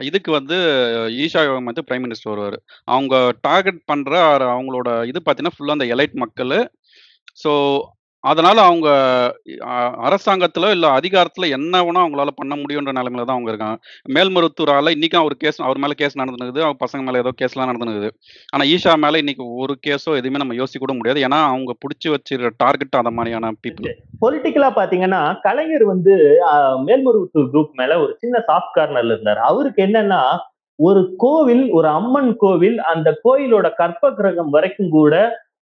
இதுக்கு வந்து ஈஷா யோகம் வந்து பிரைம் மினிஸ்டர் வருவாரு. அவங்க டார்கெட் பண்ற அவங்களோட இது பார்த்தீங்கன்னா ஃபுல்லா அந்த எலைட் மக்கள். ஸோ அதனால அவங்க அரசாங்கத்துல இல்ல அதிகாரத்துல என்ன வேணா அவங்களால பண்ண முடியுன்ற நிலைமையில தான் அவங்க இருக்காங்க. மேல்மருத்துவரால இன்னைக்கு அவர் கேஸ் அவர் மேல கேஸ் நடந்துனுக்குது. அவங்க பசங்க மேல ஏதோ கேஸ்லாம் நடந்துனுக்குது. ஆனா ஈஷா மேல இன்னைக்கு ஒரு கேஸோ எதுவுமே நம்ம யோசிக்க கூட முடியாது. ஏன்னா அவங்க பிடிச்சி வச்சிருக்க டார்கெட் அந்த மாதிரியான பீப்புள் பொலிட்டிக்கலா பாத்தீங்கன்னா கலைஞர் வந்து மேல்மருவத்தூர் குரூப் மேல ஒரு சின்ன சாஃப்ட் கார்னர்ல இருந்தார். அவருக்கு என்னன்னா ஒரு கோவில் ஒரு அம்மன் கோவில் அந்த கோயிலோட கற்ப கிரகம் வரைக்கும் கூட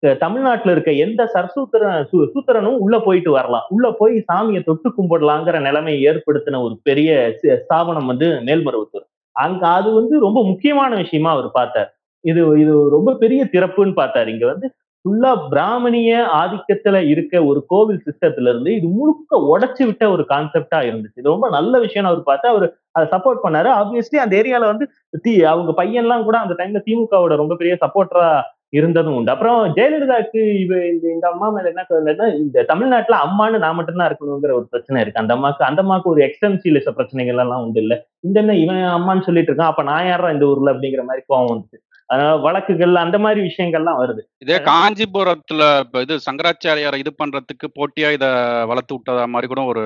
தமிழ்நாட்டுல இருக்க எந்த சர்சூத்திர சு- சூத்திரனும் உள்ள போயிட்டு வரலாம். உள்ள போய் சாமியை தொட்டு கும்பிடலாங்கிற நிலைமையை ஏற்படுத்தின ஒரு பெரிய ஸ்தாபனம் வந்து மேல்மருவத்தூர். அங்க அது வந்து ரொம்ப முக்கியமான விஷயமா அவர் பார்த்தார். இது இது ரொம்ப பெரிய திறப்புன்னு பார்த்தாரு. இங்க வந்து ஃபுல்லா பிராமணிய ஆதிக்கத்துல இருக்க ஒரு கோவில் சிஸ்டத்துல இருந்து இது முழுக்க உடைச்சு விட்ட ஒரு கான்செப்டா இருந்துச்சு. இது ரொம்ப நல்ல விஷயம் அவர் பார்த்து அவர் அதை சப்போர்ட் பண்ணாரு. ஆப்வியஸ்லி அந்த ஏரியால வந்து தி அவங்க பையன்லாம் கூட அந்த டைம்ல திமுகவோட ரொம்ப பெரிய சப்போர்ட்டரா இருந்ததும் உண்டு. அப்புறம் ஜெயலலிதாக்கு இவ இந்த இந்த அம்மா மேல என்ன கவலைன்னா இந்த தமிழ்நாட்டுல அம்மான்னு நான் மட்டும்தான் இருக்கணுங்கிற ஒரு பிரச்சனை இருக்கு. அந்த அம்மாக்கு அந்த அம்மாக்கு ஒரு எக்ஸ்டென்சிவ் பிரச்சனைகள் எல்லாம் உண்டு இல்ல. இந்த என்ன இவன் அம்மான்னு சொல்லிட்டு இருக்கான். அப்ப நான் யாரா இந்த ஊர்ல அப்படிங்கிற மாதிரி கோவம் வந்துச்சு. அதனால வழக்குகள் அந்த மாதிரி விஷயங்கள்லாம் வருது. இதே காஞ்சிபுரத்துல இப்ப இது சங்கராச்சாரியாரை இது பண்றதுக்கு போட்டியா இத வளர்த்து விட்டதா மாதிரி கூட ஒரு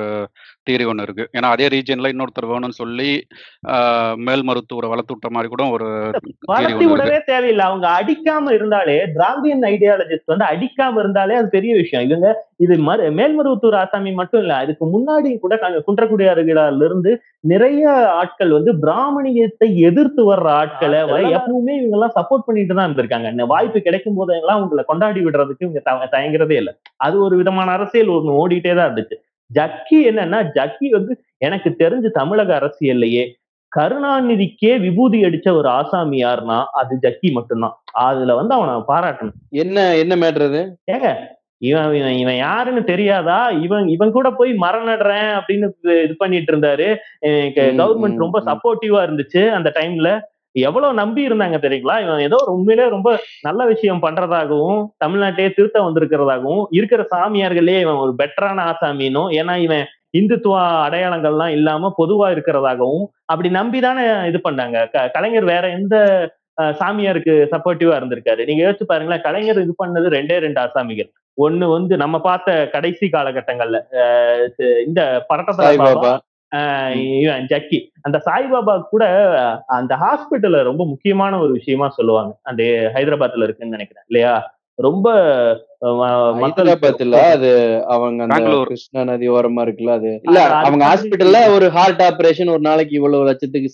தியரி ஒண்ணு இருக்கு. ஏன்னா அதே ரீஜன்ல இன்னொருத்தர் வேணும்னு சொல்லி ஆஹ், மேல்மருவத்தூரை வளர்த்து விட்ட மாதிரி கூட ஒரு வளர்த்தி விடவே தேவையில்லை. அவங்க அடிக்காம இருந்தாலே திராவிடியன் ஐடியாலஜிஸ்ட் வந்து அடிக்காம இருந்தாலே அது பெரிய விஷயம். இவங்க இது மறு மேல்மருவத்தூர் ஆசாமி மட்டும் இல்ல அதுக்கு முன்னாடி கூட க- குன்றக்குடி அருகிலால இருந்து நிறைய ஆட்கள் வந்து பிராமணியத்தை எதிர்த்து வர்ற ஆட்களை எப்பவுமே இவங்க எல்லாம் சப்போர்ட் பண்ணிட்டு தான் இருந்திருக்காங்க. இந்த வாய்ப்பு கிடைக்கும் போதெல்லாம் உங்களை கொண்டாடி விடுறதுக்கு இவங்க தயங்குறதே இல்லை. அது ஒரு விதமான அரசியல் ஒண்ணு ஓடிட்டே தான் இருந்துச்சு. ஜக்கி என்னன்னா ஜக்கி வந்து எனக்கு தெரிஞ்சு தமிழக அரசியல்லையே கருணாநிதிக்கே விபூதி அடிச்ச ஒரு ஆசாமி யாருன்னா அது ஜக்கி மட்டும்தான். அதுல வந்து அவனை பாராட்டணும். என்ன என்ன மேட்ரு அது? ஏங்க இவன் இவன் இவன் யாருன்னு தெரியாதா? இவன் இவன் கூட போய் மரம் நடுறேன் அப்படின்னு இது- பண்ணிட்டு இருந்தாரு. கவர்மெண்ட் ரொம்ப. சப்போர்ட்டிவா இருந்துச்சு அந்த டைம்ல எவ்வளவு நம்பி இருந்தாங்க தெரியுங்களா? இவன் ஏதோ உண்மையிலே ரொம்ப நல்ல விஷயம் பண்றதாகவும் தமிழ்நாட்டையே திருத்த வந்திருக்கிறதாகவும் இருக்கிற சாமியார்களே இவன் ஒரு பெட்டரான ஆசாமினும் ஏன்னா இவன் இந்துத்துவ அடையாளங்கள்லாம் இல்லாம பொதுவா இருக்கிறதாகவும் அப்படி நம்பிதானே இது பண்ணாங்க. கலைஞர் வேற எந்த சாமியாருக்கு சப்போர்ட்டிவா இருந்திருக்காரு? நீங்க யோசிச்சு பாருங்களேன் கலைஞர் இது பண்ணது ரெண்டே ரெண்டு ஆசாமிகள். ஒண்ணு வந்து நம்ம பார்த்த கடைசி காலகட்டங்கள்ல இந்த பரட்டத்தர பாபா சாய்பாபா. ஆஹ் இவன் ஜக்கி. அந்த சாய்பாபா கூட அந்த ஹாஸ்பிட்டல்ல ரொம்ப முக்கியமான ஒரு விஷயமா சொல்லுவாங்க. அந்த ஹைதராபாத்ல இருக்குன்னு நினைக்கிறேன் இல்லையா? ரொம்ப அஹ், மக்களுக்கு ஹைதராபாத் இல்ல அது அவங்க அந்த. கிருஷ்ணா நதி ஓரமா இருக்குல்ல அது. இல்ல அவங்க ஹாஸ்பிட்டல்ல ஒரு ஹார்ட் ஆபரேஷன் ஒரு நாளைக்கு இவ்வளவு லட்சத்துக்கு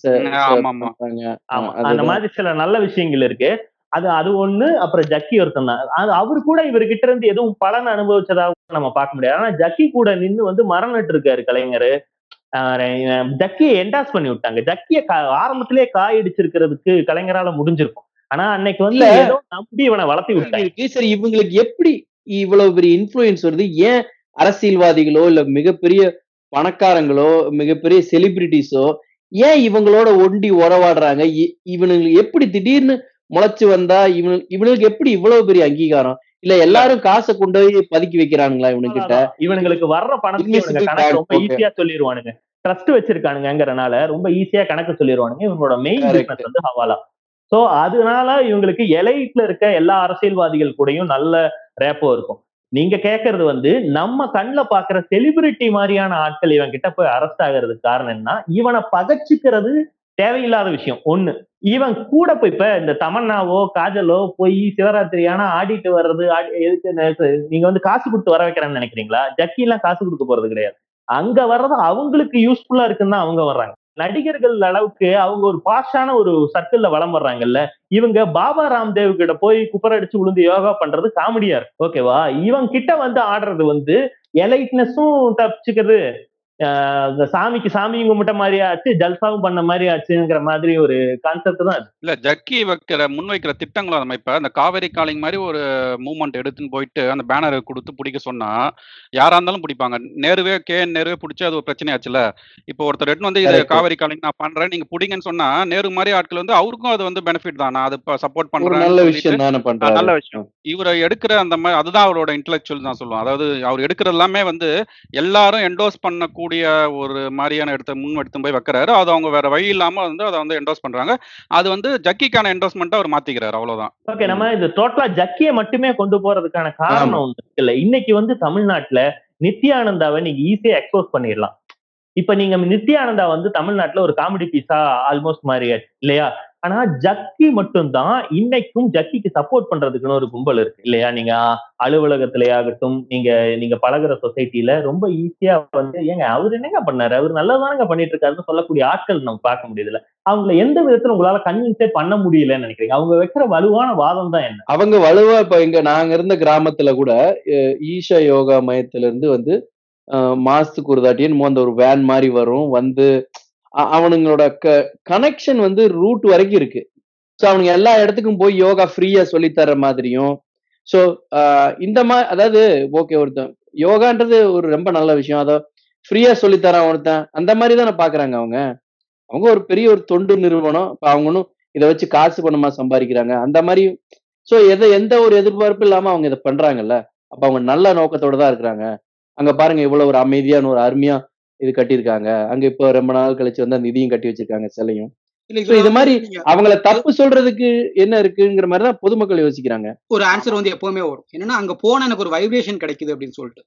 ஆமா, அந்த. மாதிரி சில நல்ல விஷயங்கள் இருக்கு. அது அது ஒண்ணு அப்புறம் ஜக்கி ஒருத்தன் தான். அவரு கூட இவர்கிட்ட இருந்து எதுவும் பலன் அனுபவிச்சதா நம்ம பார்க்க முடியாது. ஆனா ஜக்கி கூட நின்னு வந்து மரம் நட்டு இருக்காரு கலைஞர் ஜக்கியை என்டாஸ் பண்ணி விட்டாங்க. ஜக்கிய ஆரம்பத்திலேயே காய் அடிச்சிருக்கிறதுக்கு கலைஞரால முடிஞ்சிருக்கும். ஆனா அன்னைக்கு வந்து நம்பி இவனை வளர்த்தி விட்டாங்க. சரி இவங்களுக்கு எப்படி இவ்வளவு பெரிய இன்ஃப்ளூயன்ஸ் வருது? ஏன் அரசியல்வாதிகளோ இல்ல மிகப்பெரிய பணக்காரங்களோ மிகப்பெரிய செலிபிரிட்டிஸோ ஏன் இவங்களோட ஒண்டி உறவாடுறாங்க? இவனுங்களுக்கு எப்படி திடீர்னு முளைச்சு வந்தா இவனு இவனுக்கு எப்படி இவ்வளவு பெரிய அங்கீகாரம்? இல்ல எல்லாரும் காசை கொண்டு போய் பதுக்கி வைக்கிறானுங்களா இவனுக்கிட்ட. இவனுங்களுக்கு வர்ற பணத்துக்கு ரொம்ப. ஈஸியா சொல்லிடுவானுங்க ட்ரஸ்ட் வச்சிருக்கானுங்கிறனால ரொம்ப ஈஸியா கணக்கு சொல்லிடுவானுங்க இவங்களோட மெயின். பிசினஸ் வந்து ஹவாலா. சோ அதனால இவங்களுக்கு எலைட்ல இருக்க எல்லா அரசியல்வாதிகள் கூடயும் நல்ல ரேப்போ இருக்கும். நீங்க கேக்குறது வந்து நம்ம கண்ணுல பாக்குற செலிபிரிட்டி மாதிரியான ஆட்கள் இவன் கிட்ட போய் அரெஸ்ட் ஆகிறதுக்கு காரணம் என்ன? இவனை பகச்சுக்கிறது தேவையில்லாத விஷயம். ஒண்ணு. இவன் கூட போய் இப்ப இந்த தமன்னாவோ காஜலோ போய் சிவராத்திரியான ஆடிட்டு வர்றது ஆடி- எதுக்கு நீங்க வந்து காசு கொடுத்து வர வைக்கிறேன்னு நினைக்கிறீங்களா? ஜக்கி எல்லாம் காசு கொடுக்க போறது கிடையாது. அங்க வர்றது அவங்களுக்கு யூஸ்ஃபுல்லா இருக்குன்னு தான் அவங்க வர்றாங்க. நடிகர்கள் அளவுக்கு அவங்க ஒரு பாஷான ஒரு சர்க்கிள்ல வளம் வர்றாங்கல்ல இவங்க பாபா ராம்தேவ் கிட்ட போய் குப்பரடிச்சு விழுந்து யோகா பண்றது காமெடியா இருக்கு ஓகேவா இவங்க கிட்ட வந்து ஆடுறது வந்து எலைட்னஸும் தப்பிச்சுக்கிறது சாமிக்கு சாமியும் கும்பிட்ட மாதிரி ஆச்சு ஜல்சாவும் பண்ண மாதிரி ஆச்சுங்கிற மாதிரி ஒரு கான்செப்ட் தான் அது. இல்ல ஜக்கி வைக்கிற முன்வைக்கிற திட்டங்களும் நம்ம இப்ப இந்த காவேரி காலிங் மாதிரி ஒரு மூவ்மெண்ட் எடுத்துன்னு போயிட்டு அந்த பேனரை கொடுத்து பிடிக்க சொன்னா யாரா இருந்தாலும் பிடிப்பாங்க. நேருவே கே நேருவே பிடிச்சி அது ஒரு பிரச்சனையாச்சுல இப்போ ஒருத்தர் எடுத்து வந்து இது. காவேரி காலிங் நான் பண்றேன் நீங்க பிடிங்கன்னு சொன்னா நேரு மாதிரி ஆட்கள் வந்து அவருக்கும் அது வந்து பெனிஃபிட் தான். நான் அது சப்போர்ட் பண்றேன் நல்ல விஷயம் தானே பண்றாரு. நல்ல விஷயம். இவரை எடுக்கிற அந்த மாதிரி அதுதான் அவரோட இன்டெலெக்சுவல் தான் சொல்லுவோம் அதாவது அவர் எடுக்கிறது எல்லாமே வந்து எல்லாரும் என்டோஸ் பண்ணக்கூடிய ஒரு மாதிரியான எடுத்து முன் எடுத்து போய் வைக்கிறாரு. அது அவங்க வேற வழி இல்லாம வந்து அதை வந்து என்டோஸ் பண்றாங்க. அது வந்து ஜக்கிக்கான என்டோஸ்மெண்ட்டை அவர் மாத்திக்கிறாரு அவ்வளவுதான். ஓகே நம்ம இது டோட்டலா ஜக்கிய மட்டுமே கொண்டு போறதுக்கான காரணம் இல்ல. இன்னைக்கு வந்து தமிழ்நாட்டுல நித்யானந்தாவை நீங்க ஈஸியா எக்ஸ்போஸ் பண்ணிடலாம். இப்ப நீங்க நித்யானந்தா வந்து தமிழ்நாட்டுல ஒரு காமெடி பீஸா ஆல்மோஸ்ட் மாறியாச்சு இல்லையா? ஆனா ஜக்கி மட்டும்தான் இன்னைக்கும் ஜக்கிக்கு சப்போர்ட் பண்றதுக்குன்னு ஒரு கும்பல் இருக்கு இல்லையா? நீங்க அலுவலகத்திலே ஆகட்டும் நீங்க நீங்க பழகுற சொசைட்டில ரொம்ப ஈஸியா வந்து ஏங்க அவர் என்னங்க பண்ணாரு? அவர் நல்லதானங்க பண்ணிட்டு இருக்காருன்னு சொல்லக்கூடிய ஆட்கள் நம்ம பார்க்க முடியுதுல அவங்கள எந்த விதத்துல உங்களால கன்வின்ஸே பண்ண முடியலன்னு நினைக்கிறீங்க? அவங்க வைக்கிற வலுவான வாதம் தான் என்ன? அவங்க வலுவா இப்ப இங்க நாங்க இருந்த கிராமத்துல கூட ஈஷா யோகா மையத்துல இருந்து வந்து மாசத்துக்கு ஒரு தாட்டின்னு அந்த ஒரு வேன் மாதிரி வரும். வந்து அவனுங்களோட க கனெக்ஷன் வந்து ரூட் வரைக்கும் இருக்கு. ஸோ அவனுங்க எல்லா இடத்துக்கும் போய் யோகா ஃப்ரீயா சொல்லித்தர மாதிரியும் ஸோ இந்த மாதிரி அதாவது ஓகே ஒருத்தன் யோகான்றது ஒரு ரொம்ப நல்ல விஷயம். அதை ஃப்ரீயா சொல்லித்தரான் ஒருத்தன் அந்த மாதிரி தானே பாக்குறாங்க அவங்க. அவங்க ஒரு பெரிய ஒரு தொண்டு நிறுவனம். இப்போ அவங்களும் இதை வச்சு காசு பணமா சம்பாதிக்கிறாங்க. அந்த மாதிரி ஸோ எதை எந்த ஒரு எதிர்பார்ப்பும் இல்லாம அவங்க இதை பண்றாங்கல்ல. அப்ப அவங்க நல்ல நோக்கத்தோட தான் இருக்கிறாங்க. அங்க பாருங்க இவ்வளவு ஒரு அமைதியான ஒரு அருமையா இது கட்டியிருக்காங்க. அங்க இப்போ ரொம்ப நாள் கழிச்சு வந்து அந்த இதையும் கட்டி வச்சிருக்காங்க சிலையும். இது மாதிரி அவங்கள தப்பு சொல்றதுக்கு என்ன இருக்குங்கிற மாதிரி தான் பொதுமக்கள் யோசிக்கிறாங்க. ஒரு ஆன்சர் வந்து எப்பவுமே வரும். என்னன்னா அங்க போனா எனக்கு ஒரு வைப்ரேஷன் கிடைக்குது அப்படின்னு சொல்லிட்டு.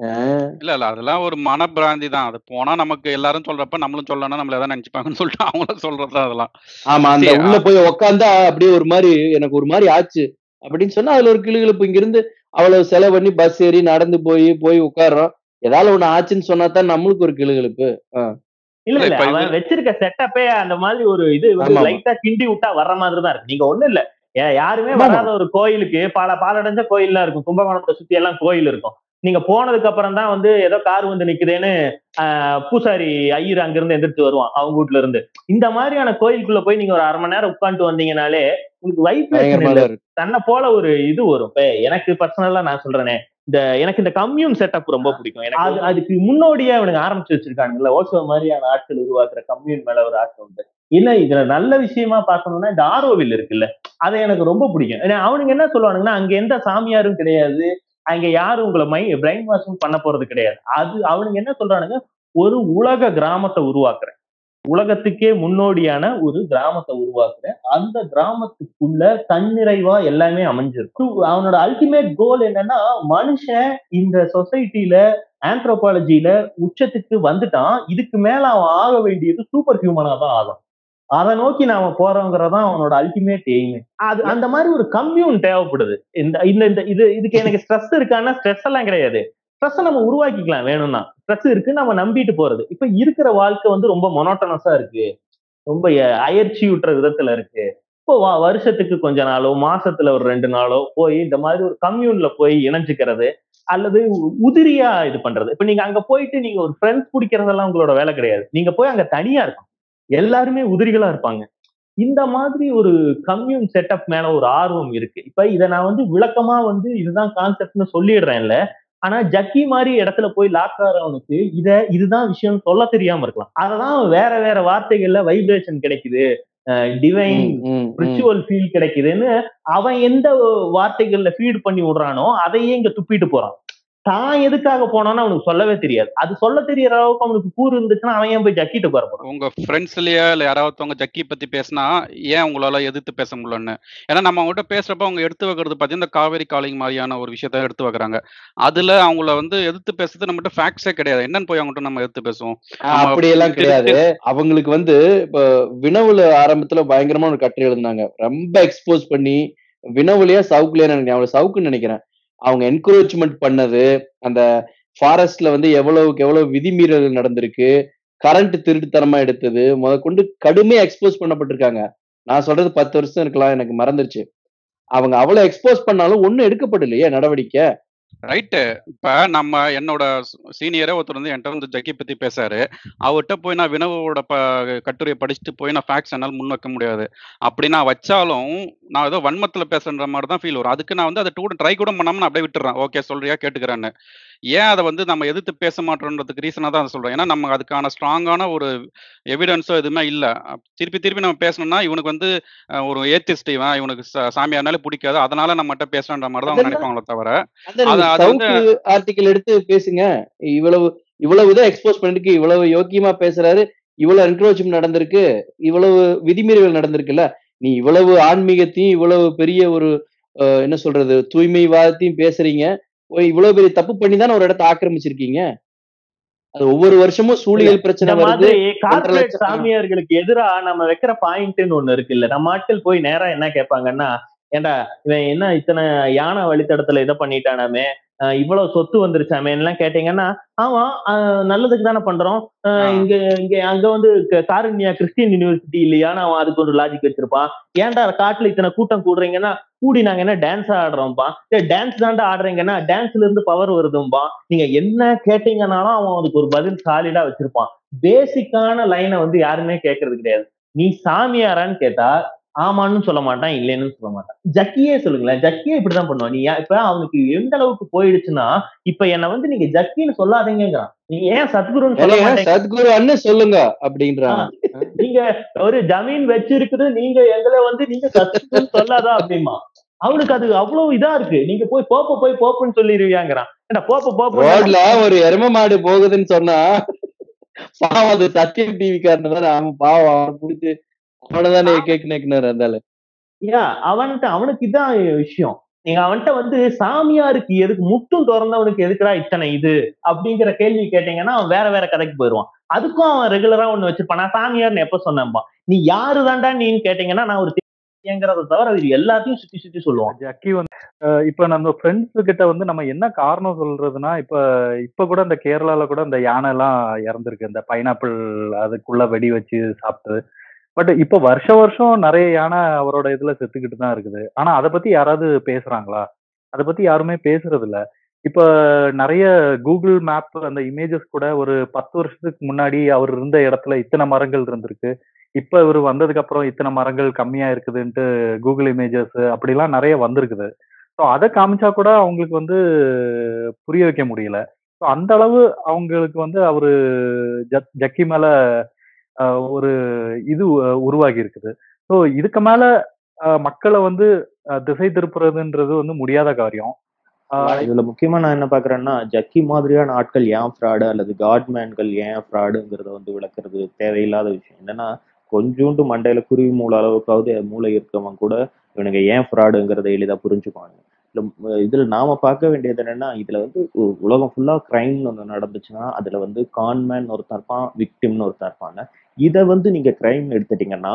ஆஹ் இல்ல இல்ல அதெல்லாம் ஒரு மனப்பிராந்தி தான். அது போனா நமக்கு எல்லாரும் சொல்றப்ப நம்மளும் சொல்லணும் நம்மள எதாவது நினைச்சுப்பாங்கன்னு சொல்லிட்டு அவங்களும் சொல்றதுதான் அதெல்லாம். ஆமா அந்த உள்ள போய் உக்காந்தா அப்படியே ஒரு மாதிரி எனக்கு ஒரு மாதிரி ஆச்சு அப்படின்னு சொன்னா அதுல ஒரு கிளுகிழப்பு இங்க இருந்து அவ்வளவு செலவு பண்ணி பஸ் ஏறி நடந்து போய் போய் உட்கார்றோம். ஏதாவது ஒண்ணு ஆச்சுன்னு சொன்னா தான் நம்மளுக்கு ஒரு கிளுகிழப்பு இல்ல இல்ல. அவன் வச்சிருக்க செட்டப்பே அந்த மாதிரி ஒரு இது லைட்டா கிண்டி விட்டா வர்ற மாதிரி தான் இருக்கு. நீங்க ஒண்ணும் இல்ல. ஏன் யாருமே வராத ஒரு கோயிலுக்கு பல பாலடைஞ்ச கோயில்லாம் இருக்கும். கும்பகோணத்தை சுத்தி எல்லாம் கோயில் இருக்கும். நீங்க போனதுக்கு அப்புறம் தான் வந்து ஏதோ கார் வந்து நிக்குதேன்னு ஆஹ், பூசாரி ஐயர் அங்கிருந்து எந்திரிச்சு வருவான் அவங்க வீட்ல இருந்து. இந்த மாதிரியான கோயிலுக்குள்ள போய் நீங்க ஒரு அரை மணி நேரம் உட்காந்துட்டு வந்தீங்கனாலே உங்களுக்கு இருக்கு. தன்னை போல ஒரு இது வரும். இப்ப எனக்கு பர்சனலா நான் சொல்றேனே இந்த எனக்கு இந்த கம்யூன் செட்டப் ரொம்ப பிடிக்கும். எனக்கு அது அதுக்கு முன்னோடியா இவனுங்க ஆரம்பிச்சு வச்சிருக்கானுங்கல்ல ஓசோ மாதிரியான ஆட்கள் உருவாக்குற கம்யூன் மேல ஒரு ஆசை உண்டு. இல்ல இதுல நல்ல விஷயமா பார்க்கணும்னா இந்த ஆரோவில் இருக்குல்ல அது எனக்கு ரொம்ப பிடிக்கும். ஏன்னா அவனுங்க என்ன சொல்லுவானுங்கன்னா அங்க எந்த சாமியாரும் கிடையாது அங்க யாரும் உங்களை மை பிரைன் வாஷும் பண்ண போறது கிடையாது. அது அவனுங்க என்ன சொல்றானுங்க ஒரு உலக கிராமத்தை உருவாக்குறேன். உலகத்துக்கே முன்னோடியான ஒரு கிராமத்தை உருவாக்குறேன். அந்த கிராமத்துக்குள்ள தன்னிறைவா எல்லாமே அமைஞ்சிருக்கு அவனோட அல்டிமேட் கோல் என்னன்னா மனுஷன் இந்த சொசைட்டில ஆந்த்ரோபாலஜில உச்சத்துக்கு வந்துட்டான். இதுக்கு மேல அவன் ஆக வேண்டியது சூப்பர் ஹியூமனா தான் ஆகும். அதை நோக்கி நாம போறோங்கிறதான் அவனோட அல்டிமேட் எய்ம் அது அந்த மாதிரி ஒரு கம்யூன் தேவைப்படுது. இந்த இந்த இந்த இது இதுக்கு எனக்கு ஸ்ட்ரெஸ் இருக்கான்னா ஸ்ட்ரெஸ் எல்லாம் கிடையாது. ஸ்ட்ரெஸ் நம்ம உருவாக்கிக்கலாம் வேணும்னா. ஸ்ட்ரெஸ் இருக்கு நம்ம நம்பிட்டு போறது. இப்ப இருக்கிற வாழ்க்கை வந்து ரொம்ப மொனோட்டனஸா இருக்கு. ரொம்ப அயற்சி விட்டுற விதத்துல இருக்கு. இப்போ வா- வருஷத்துக்கு கொஞ்ச நாளோ மாசத்துல ஒரு ரெண்டு நாளோ போய் இந்த மாதிரி ஒரு கம்யூன்ல போய் இணைஞ்சுக்கிறது அல்லது உதிரியா இது பண்றது. இப்ப நீங்க அங்க போயிட்டு நீங்க ஒரு ஃப்ரெண்ட்ஸ் பிடிக்கிறதெல்லாம் உங்களோட வேலை கிடையாது. நீங்க போய் அங்க தனியா இருக்கும் எல்லாருமே உதிரிகளா இருப்பாங்க. இந்த மாதிரி ஒரு கம்யூன் செட்டப் மேல ஒரு ஆர்வம் இருக்கு. இப்ப இதை நான் வந்து விளக்கமா வந்து இதுதான் கான்செப்ட்னு சொல்லிடுறேன்ல. ஆனா ஜக்கி மாதிரி இடத்துல போய் லாக் ஆகிறவனுக்கு இத இதுதான் விஷயம் சொல்ல தெரியாம இருக்கலாம். அததான் வேற வேற வார்த்தைகள்ல வைப்ரேஷன் கிடைக்குது. டிவைன். ரிச்சுவல் ஃபீல் கிடைக்குதுன்னு அவன் எந்த வார்த்தைகள்ல ஃபீட் பண்ணி விடுறானோ அதையே இங்க துப்பிட்டு போறான். தான் எதுக்காக போனான்னு அவனுக்கு சொல்லவே தெரியாது. அது சொல்ல தெரியற அளவுக்கு அவனுக்கு கூறு இருந்துச்சுன்னா அவன் ஏன் போய் ஜக்கிட்டு போற போறான்? உங்க ஃப்ரெண்ட்ஸ்லயே இல்ல யாராவது ஜக்கி பத்தி பேசினா ஏன் உங்களால எதிர்த்து பேச முடியலன்னு? ஏன்னா நம்ம அவங்ககிட்ட பேசுறப்ப அவங்க எடுத்து வைக்கிறது பார்த்தீங்கன்னா இந்த காவேரி காலிங் மாதிரியான ஒரு விஷயத்த எடுத்து வைக்கிறாங்க. அதுல அவங்கள வந்து எதிர்த்து பேசுறது நம்மகிட்ட ஃபேக்ட்ஸே கிடையாது. என்னன்னு போய் அவங்ககிட்ட நம்ம எதிர்த்து பேசுவோம். நம்ம அப்படியெல்லாம் திரு- கிடையாது. அவங்களுக்கு வந்து இப்ப வினவுல ஆரம்பத்துல பயங்கரமா ஒரு கட்டுரை எழுதினாங்க. ரொம்ப எக்ஸ்போஸ் பண்ணி வினவுலயா சவுக்குலயா நினைக்கிறேன். அவளை சவுக்குன்னு நினைக்கிறேன். அவங்க என்கரேஜ்மெண்ட் பண்ணது அந்த ஃபாரஸ்ட்ல வந்து எவ்வளவுக்கு எவ்வளவு விதிமீறல் நடந்திருக்கு கரண்ட் திருட்டுத்தனமா எடுத்தது முதற்கொண்டு கடுமையா எக்ஸ்போஸ் பண்ணப்பட்டிருக்காங்க. நான் சொல்றது பத்து வருஷம் இருக்கலாம் எனக்கு மறந்துருச்சு. அவங்க அவ்வளவு எக்ஸ்போஸ் பண்ணாலும் ஒன்றும் எடுக்கப்படலையே நடவடிக்கை. ரைட்டு இப்ப நம்ம என்னோட சீனியரே ஒருத்தர் வந்து என்கிட்ட வந்து ஜக்கி பத்தி பேசாரு. அவர்கிட்ட போய் நான் வினவோட ப கட்டுரையை படிச்சுட்டு போய் நான் ஃபேக்ட்ஸ் என்னால் முன் வைக்க முடியாது. அப்படி நான் வச்சாலும் நான் ஏதோ வன்மத்துல பேசுன்ற மாதிரி தான் ஃபீல் வரும். அதுக்கு நான் வந்து அதை டூ ட்ரை கூட பண்ணாம நான் அப்படியே விட்டுறேன். ஓகே சொல்றியா? கேட்டுக்கிறேன்னு. ஏன் அதை வந்து நம்ம எதிர்த்து பேச மாட்டோன்றதுக்கு ரீசனாக தான் சொல்றேன். ஏன்னா நம்ம அதுக்கான ஸ்ட்ராங்கான ஒரு எவிடன்ஸோ எதுவுமே இல்லை. திருப்பி திருப்பி நம்ம பேசணும்னா இவனுக்கு வந்து ஒரு ஏத்திஸ்ட் இவன் இவனுக்கு சாமியார்னாலே பிடிக்காது. அதனால நம்மகிட்ட பேசுறன்ற மாதிரி தான் நினைப்பாங்களே தவிர அது வந்து ஆர்டிக்கல் எடுத்து பேசுங்க. இவ்வளவு இவ்வளவு இதை எக்ஸ்போஸ் பண்ணிருக்கு இவ்வளவு யோக்கியமா பேசுறாரு இவ்வளவு என்க்ரோச்மெண்ட் நடந்திருக்கு இவ்வளவு விதிமீறல்கள் நடந்திருக்குல்ல நீ இவ்வளவு ஆன்மீகத்தையும் இவ்வளவு பெரிய ஒரு என்ன சொல்றது தூய்மைவாதத்தையும் பேசுறீங்க ஓ, இவ்வளவு பெரிய தப்பு பண்ணி தானே ஒரு இடத்த ஆக்கிரமிச்சிருக்கீங்க? அது ஒவ்வொரு வருஷமும் சூழியல் பிரச்சனை வருது. ஆ. சாமியார்களுக்கு எதிரா நம்ம வைக்கிற பாயிண்ட்னு ஒண்ணு இருக்கு இல்ல. நம்ம ஆட்கள் போய் நேரா என்ன கேட்பாங்கன்னா ஏண்டா இவன் என்ன இத்தனை யானை வழித்தடத்துல இதை பண்ணிட்டானாமே? இவ்வளவு சொத்து வந்துருச்சாமே எல்லாம் கேட்டீங்கன்னா ஆமா நல்லதுக்கு தானே பண்றோம். இங்க இங்க அங்க வந்து காருண்யா கிறிஸ்டியன் யூனிவர்சிட்டி இல்லையான்னு அவன் அதுக்கு ஒரு லாஜிக் வச்சிருப்பான் ஏன்டா காட்டுல இத்தனை கூட்டம் கூடுறீங்கன்னா கூடி நாங்க என்ன டான்ஸ் ஆடுறோம்பா? டான்ஸ் தாண்டா ஆடுறீங்கன்னா டான்ஸ்ல இருந்து பவர் வருதும்பா. நீங்க என்ன கேட்டீங்கன்னாலும் அவன் அதுக்கு ஒரு பதில் சாலிடா வச்சிருப்பான். பேசிக்கான லைனை வந்து யாருமே கேட்கறது கிடையாது. நீ சாமியாரான்னு கேட்டா ஆமான்னு சொல்ல மாட்டான் இல்லைன்னு சொல்ல மாட்டான். ஜக்கியே சொல்லுங்களேன் ஜக்கியே இப்படிதான் பண்ணுவான். நீ இப்ப அவனுக்கு எந்த அளவுக்கு போயிடுச்சுன்னா இப்ப என்ன வந்து நீங்க ஜக்கின்னு சொல்லாதீங்கிறான் நீங்க ஏன் சத்குருன்னு சொல்ல சத்குரு சொல்லுங்க அப்படின்றாங்க நீங்க ஒரு ஜமீன் வச்சிருக்குது நீங்க எங்களை வந்து நீங்க சத்குருன்னு சொல்லாதா அப்படிமா அவனுக்கு அது அவ்வளவு இதா இருக்கு. நீங்க போய் போப்ப போய் போப்புன்னு சொல்லிடுவியாங்கிறான். போப்ப போப்ப ஒரு எரும மாடு போகுதுன்னு சொன்னா பாவம் அது சத்தியம் டிவி காரன் தானே பாவம் புடிச்சு அவனதானே கேக்கு நேக்குனாரு அந்தால யா அவன்கிட்ட அவனுக்கு இதான் விஷயம். நீங்க அவன்கிட்ட வந்து சாமியாருக்கு எதுக்கு முட்டும் திறந்தவனுக்கு எதுக்குடா இத்தனை இது? அப்படிங்கிற கேள்வி கேட்டீங்கன்னா அவன் வேற வேற கதைக்கு போயிடுவான் அதுக்கும் அவன் ரெகுலரா ஒண்ணு வச்சிருப்பான். நான் சாமியார்னு எப்ப சொன்னேன்பா? நீ யாரு தாண்டா நீன்னு கேட்டீங்கன்னா நான் ஒரு தேங்கிறத தவிர இது எல்லாத்தையும் சுத்தி சுத்தி சொல்லுவான். ஜக்கி வந்து இப்ப நம்ம ஃப்ரெண்ட்ஸ் கிட்ட வந்து நம்ம என்ன காரணம் சொல்றதுன்னா இப்ப இப்ப கூட இந்த கேரளால கூட இந்த யானை எல்லாம் இறந்திருக்கு. இந்த பைனாப்பிள் அதுக்குள்ள வெடி வச்சு சாப்பிட்டு பட் இப்ப வருஷ வருஷம் நிறைய யானை அவரோட இதுல செத்துக்கிட்டு தான் இருக்குது. ஆனா அதை பத்தி யாராவது பேசுறாங்களா? அதை பத்தி யாருமே பேசுறது இல்ல. இப்ப நிறைய கூகுள் மேப் அந்த இமேஜஸ் கூட ஒரு பத்து வருஷத்துக்கு முன்னாடி அவர் இருந்த இடத்துல இத்தனை மரங்கள் இருந்திருக்கு. இப்ப இவர் வந்ததுக்கு அப்புறம் இத்தனை மரங்கள் கம்மியா இருக்குதுன்ட்டு கூகுள் இமேஜஸ் அப்படிலாம் நிறைய வந்திருக்குது. ஸோ அதை காமிச்சா கூட அவங்களுக்கு வந்து புரிய வைக்க முடியல. ஸோ அந்த அளவு அவங்களுக்கு வந்து அவரு ஜக் ஜக்கி மேல ஒரு இது உருவாகி இருக்குது. ஸோ இதுக்கு மேல மக்களை வந்து திசை திருப்புறதுன்றது வந்து முடியாத காரியம். இதுல முக்கியமா நான் என்ன பாக்குறேன்னா ஜக்கி மாதிரியான ஆட்கள் ஏன் ஃப்ராடு அல்லது காட்மேன்கள் ஏன் ஃப்ராடுங்கிறத வந்து விளக்குறது தேவையில்லாத விஷயம். என்னன்னா கொஞ்சோண்டு மண்டையில குருவி மூளை அளவுக்காவது மூளை இருக்கவன் கூட இவனுங்க ஏன் ஃப்ராடுங்கிறத எளிதா புரிஞ்சுக்குவாங்க இல்ல இதுல நாம பார்க்க வேண்டியது என்னன்னா இதுல வந்து உ- உலகம் ஃபுல்லா கிரைம் ஒன்று நடந்துச்சுன்னா அதுல வந்து கான்மேன் ஒருத்தர் இருப்பான் விக்டிம்னு ஒருத்தர் இருப்பாங்க. இதை வந்து நீங்க கிரைம் எடுத்துட்டீங்கன்னா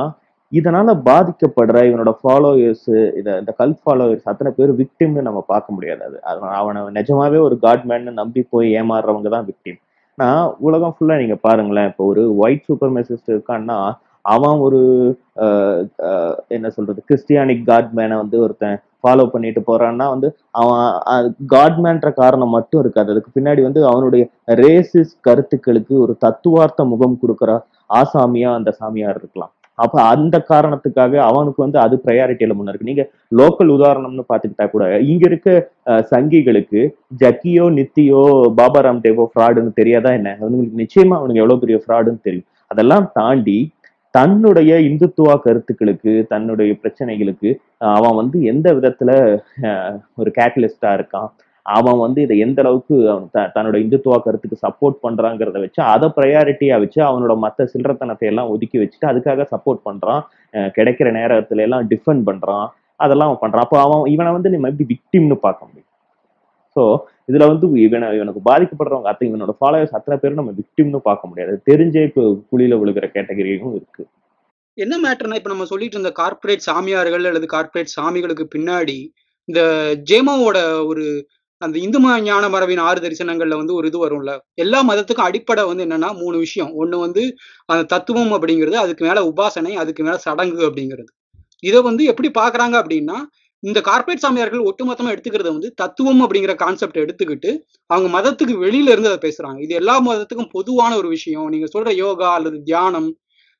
இதனால பாதிக்கப்படுற இவனோட ஃபாலோயர்ஸ் இதை இந்த கல் ஃபாலோயர்ஸ் அத்தனை பேர் விக்டிம்னு நம்ம பார்க்க முடியாது அது. அவனை நிஜமாவே ஒரு காட்மேன்னு நம்பி போய் ஏமாறுறவங்க தான் விக்டிம் நான் உலகம் ஃபுல்லாக நீங்கள் பாருங்களேன் இப்போ ஒரு ஒயிட் சூப்பர் மெசிஸ்ட் இருக்கான்னா அவன் ஒரு என்ன சொல்றது கிறிஸ்டியானிக் காட்மேனை வந்து ஒருத்தன் ஃபாலோ பண்ணிட்டு போறான்னா வந்து அவன் காட்மேன்ற காரணம் மட்டும் இருக்காது. அதுக்கு பின்னாடி வந்து அவனுடைய ரேசிஸ் கருத்துக்களுக்கு ஒரு தத்துவார்த்த முகம் கொடுக்குற ஆசாமியா அந்த சாமியார் இருக்கலாம். அப்ப அந்த காரணத்துக்காக அவனுக்கு வந்து அது ப்ரையாரிட்டியில முன்ன இருக்கு. நீங்க லோக்கல் உதாரணம்னு பாத்துக்கிட்டா கூட இங்க இருக்க சங்கிகளுக்கு ஜக்கியோ நித்தியோ பாபா ராம்தேவோ ஃப்ராடுன்னு தெரியாதா என்ன? அவனுங்களுக்கு நிச்சயமா அவனுக்கு எவ்வளவு பெரிய ஃப்ராடுன்னு தெரியும். அதெல்லாம் தாண்டி தன்னுடைய இந்துத்துவா கருத்துக்களுக்கு தன்னுடைய பிரச்சனைகளுக்கு அவன் வந்து எந்த விதத்துல ஒரு கேட்டலிஸ்டா இருக்கான்? அவன் வந்து இதை எந்த அளவுக்கு அவன் த- தன்னோட இந்துத்துவ கருத்துக்கு சப்போர்ட் பண்றாங்கிறத வச்சு அதை ப்ரையாரிட்டியா வச்சு அவனோட மத்த சில்லறத்தனத்தை எல்லாம் ஒதுக்கி வச்சுட்டு அதுக்காக சப்போர்ட் பண்றான். கிடைக்கிற நேரத்துல எல்லாம் டிஃபெண்ட் பண்றான். அதெல்லாம் அவன் பண்றான். அப்போ அவன் இவனை வந்து நம்ம எப்படி விக்டிம்னு பார்க்க முடியும். ஸோ இதுல வந்து இவனை இவனுக்கு பாதிக்கப்படுறவங்க அத்தனை இவனோட ஃபாலோவர்ஸ் அத்தனை பேரும் நம்ம விக்டிம்னு பார்க்க முடியாது. தெரிஞ்சே இப்போ குழியில விழுகிற கேட்டகரியும் இருக்கு. என்ன மேட்டர்னா இப்ப நம்ம சொல்லிட்டு இருந்த கார்ப்பரேட் சாமியார்கள் அல்லது கார்ப்பரேட் சாமிகளுக்கு பின்னாடி இந்த ஜேமாவோட ஒரு அந்த இந்து மத ஞான மரபின் ஆறு தரிசனங்கள்ல வந்து ஒரு இது வரும்ல. எல்லா மதத்துக்கும் அடிப்படை வந்து என்னன்னா மூணு விஷயம். ஒண்ணு வந்து அந்த தத்துவம் அப்படிங்கிறது அதுக்கு மேல உபாசனை அதுக்கு மேல சடங்கு அப்படிங்கிறது. இதை வந்து எப்படி பாக்குறாங்க அப்படின்னா இந்த கார்ப்பரேட் சாமியார்கள் ஒட்டுமொத்தமா எடுத்துக்கிறத வந்து தத்துவம் அப்படிங்கிற கான்செப்ட் எடுத்துக்கிட்டு அவங்க மதத்துக்கு வெளியில இருந்து அதை பேசுறாங்க. இது எல்லா மதத்துக்கும் பொதுவான ஒரு விஷயம். நீங்க சொல்ற யோகா அல்லது தியானம்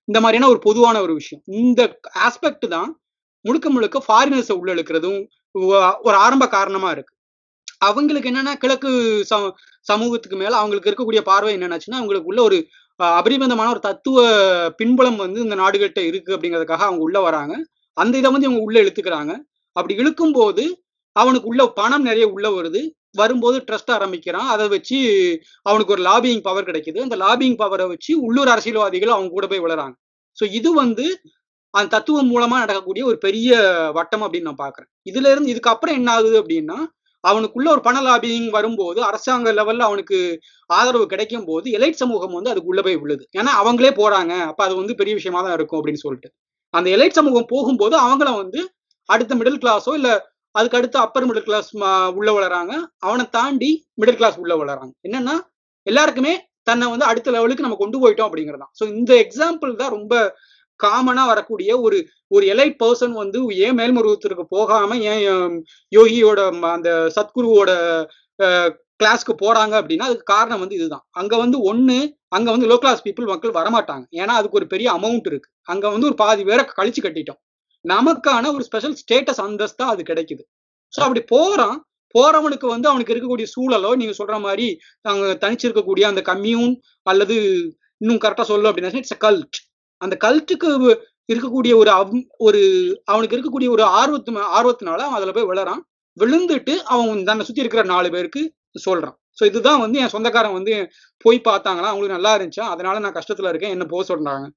இந்த மாதிரியான ஒரு பொதுவான ஒரு விஷயம். இந்த ஆஸ்பெக்ட் தான் முழுக்க முழுக்க ஃபாரினர்ஸை உள்ள இழுக்கிறதும் ஒரு ஆரம்ப காரணமா இருக்கு. அவங்களுக்கு என்னன்னா கிழக்கு ச- சமூகத்துக்கு மேல அவங்களுக்கு இருக்கக்கூடிய பார்வை என்னன்னாச்சுன்னா அவங்களுக்கு உள்ள ஒரு அபரிமிதமான ஒரு தத்துவ பின்புலம் வந்து இந்த நாடுகள்கிட்ட இருக்கு அப்படிங்கிறதுக்காக அவங்க உள்ள வராங்க. அந்த இதை வந்து இவங்க உள்ள இழுத்துக்கிறாங்க. அப்படி இழுக்கும் போது அவனுக்கு உள்ள பணம் நிறைய உள்ள வருது. வரும்போது ட்ரஸ்ட் ஆரம்பிக்கிறான். அதை வச்சு அவனுக்கு ஒரு லாபியிங் பவர் கிடைக்குது. அந்த லாபியிங் பவரை வச்சு உள்ளூர் அரசியல்வாதிகள் அவங்க கூட போய் விழுறாங்க ஸோ இது வந்து அந்த தத்துவம் மூலமா நடக்கக்கூடிய ஒரு பெரிய வட்டம் அப்படின்னு நான் பாக்குறேன். இதுல இருந்து இதுக்கப்புறம் என்ன ஆகுது அப்படின்னா அவனுக்குள்ள ஒரு பண லாபியிங் வரும்போது அரசாங்க லெவல்ல அவனுக்கு ஆதரவு கிடைக்கும் போது எலைட் சமூகம் வந்து அதுக்குள்ள போய் விழுது. ஏன்னா அவங்களே போறாங்க. அப்ப அது வந்து பெரிய விஷயமா தான் இருக்கும் அப்படின்னு சொல்லிட்டு. அந்த எலைட் சமூகம் போகும்போது அவங்கள வந்து அடுத்த மிடில் கிளாஸோ இல்ல அதுக்கு அடுத்து அப்பர் மிடில் கிளாஸ் உள்ள வளராங்க அவனை தாண்டி மிடில் கிளாஸ் உள்ள வளராங்க என்னன்னா எல்லாருக்குமே தன்னை வந்து அடுத்த லெவலுக்கு நம்ம கொண்டு போயிட்டோம் அப்படிங்கிறதான் ஸோ இந்த எக்ஸாம்பிள் தான் ரொம்ப காமனா வரக்கூடிய ஒரு ஒரு எலைட் பர்சன் வந்து ஏன் மேல்மருவத்திற்கு போகாம ஏன் யோகியோட அந்த சத்குருவோட கிளாஸ்க்கு போறாங்க அப்படின்னா அதுக்கு காரணம் வந்து இதுதான். அங்க வந்து ஒண்ணு அங்க வந்து லோ கிளாஸ் பீப்புள் மக்கள் வரமாட்டாங்க. ஏன்னா அதுக்கு ஒரு பெரிய அமௌண்ட் இருக்கு. அங்க வந்து ஒரு பாதி பேரை கழிச்சு கட்டிட்டோம். நமக்கான ஒரு ஸ்பெஷல் ஸ்டேட்டஸ் அந்தஸ்தா அது கிடைக்குது. ஸோ அப்படி போறான். போறவனுக்கு வந்து அவனுக்கு இருக்கக்கூடிய சூழலோ நீங்க சொல்ற மாதிரி அங்க தனிச்சிருக்கக்கூடிய அந்த கம்யூன் அல்லது இன்னும் கரெக்டா சொல்லும் அப்படின்னா இட்ஸ் கல்ட் அந்த கல்ட்டுக்கு இருக்கக்கூடிய ஒரு அவ்- ஒரு அவனுக்கு இருக்கக்கூடிய ஒரு ஆர்வத்து ஆர்வத்தினால அவன் அதில் போய் விழறான். விழுந்துட்டு அவன் தன்னை சுற்றி இருக்கிற நாலு பேருக்கு சொல்றான். ஸோ இதுதான் வந்து என் சொந்தக்காரன் வந்து போய் பார்த்தாங்களா? அவங்களுக்கு நல்லா இருந்துச்சா? அதனால நான் கஷ்டத்துல இருக்கேன் என்ன போக சொல்றாங்க.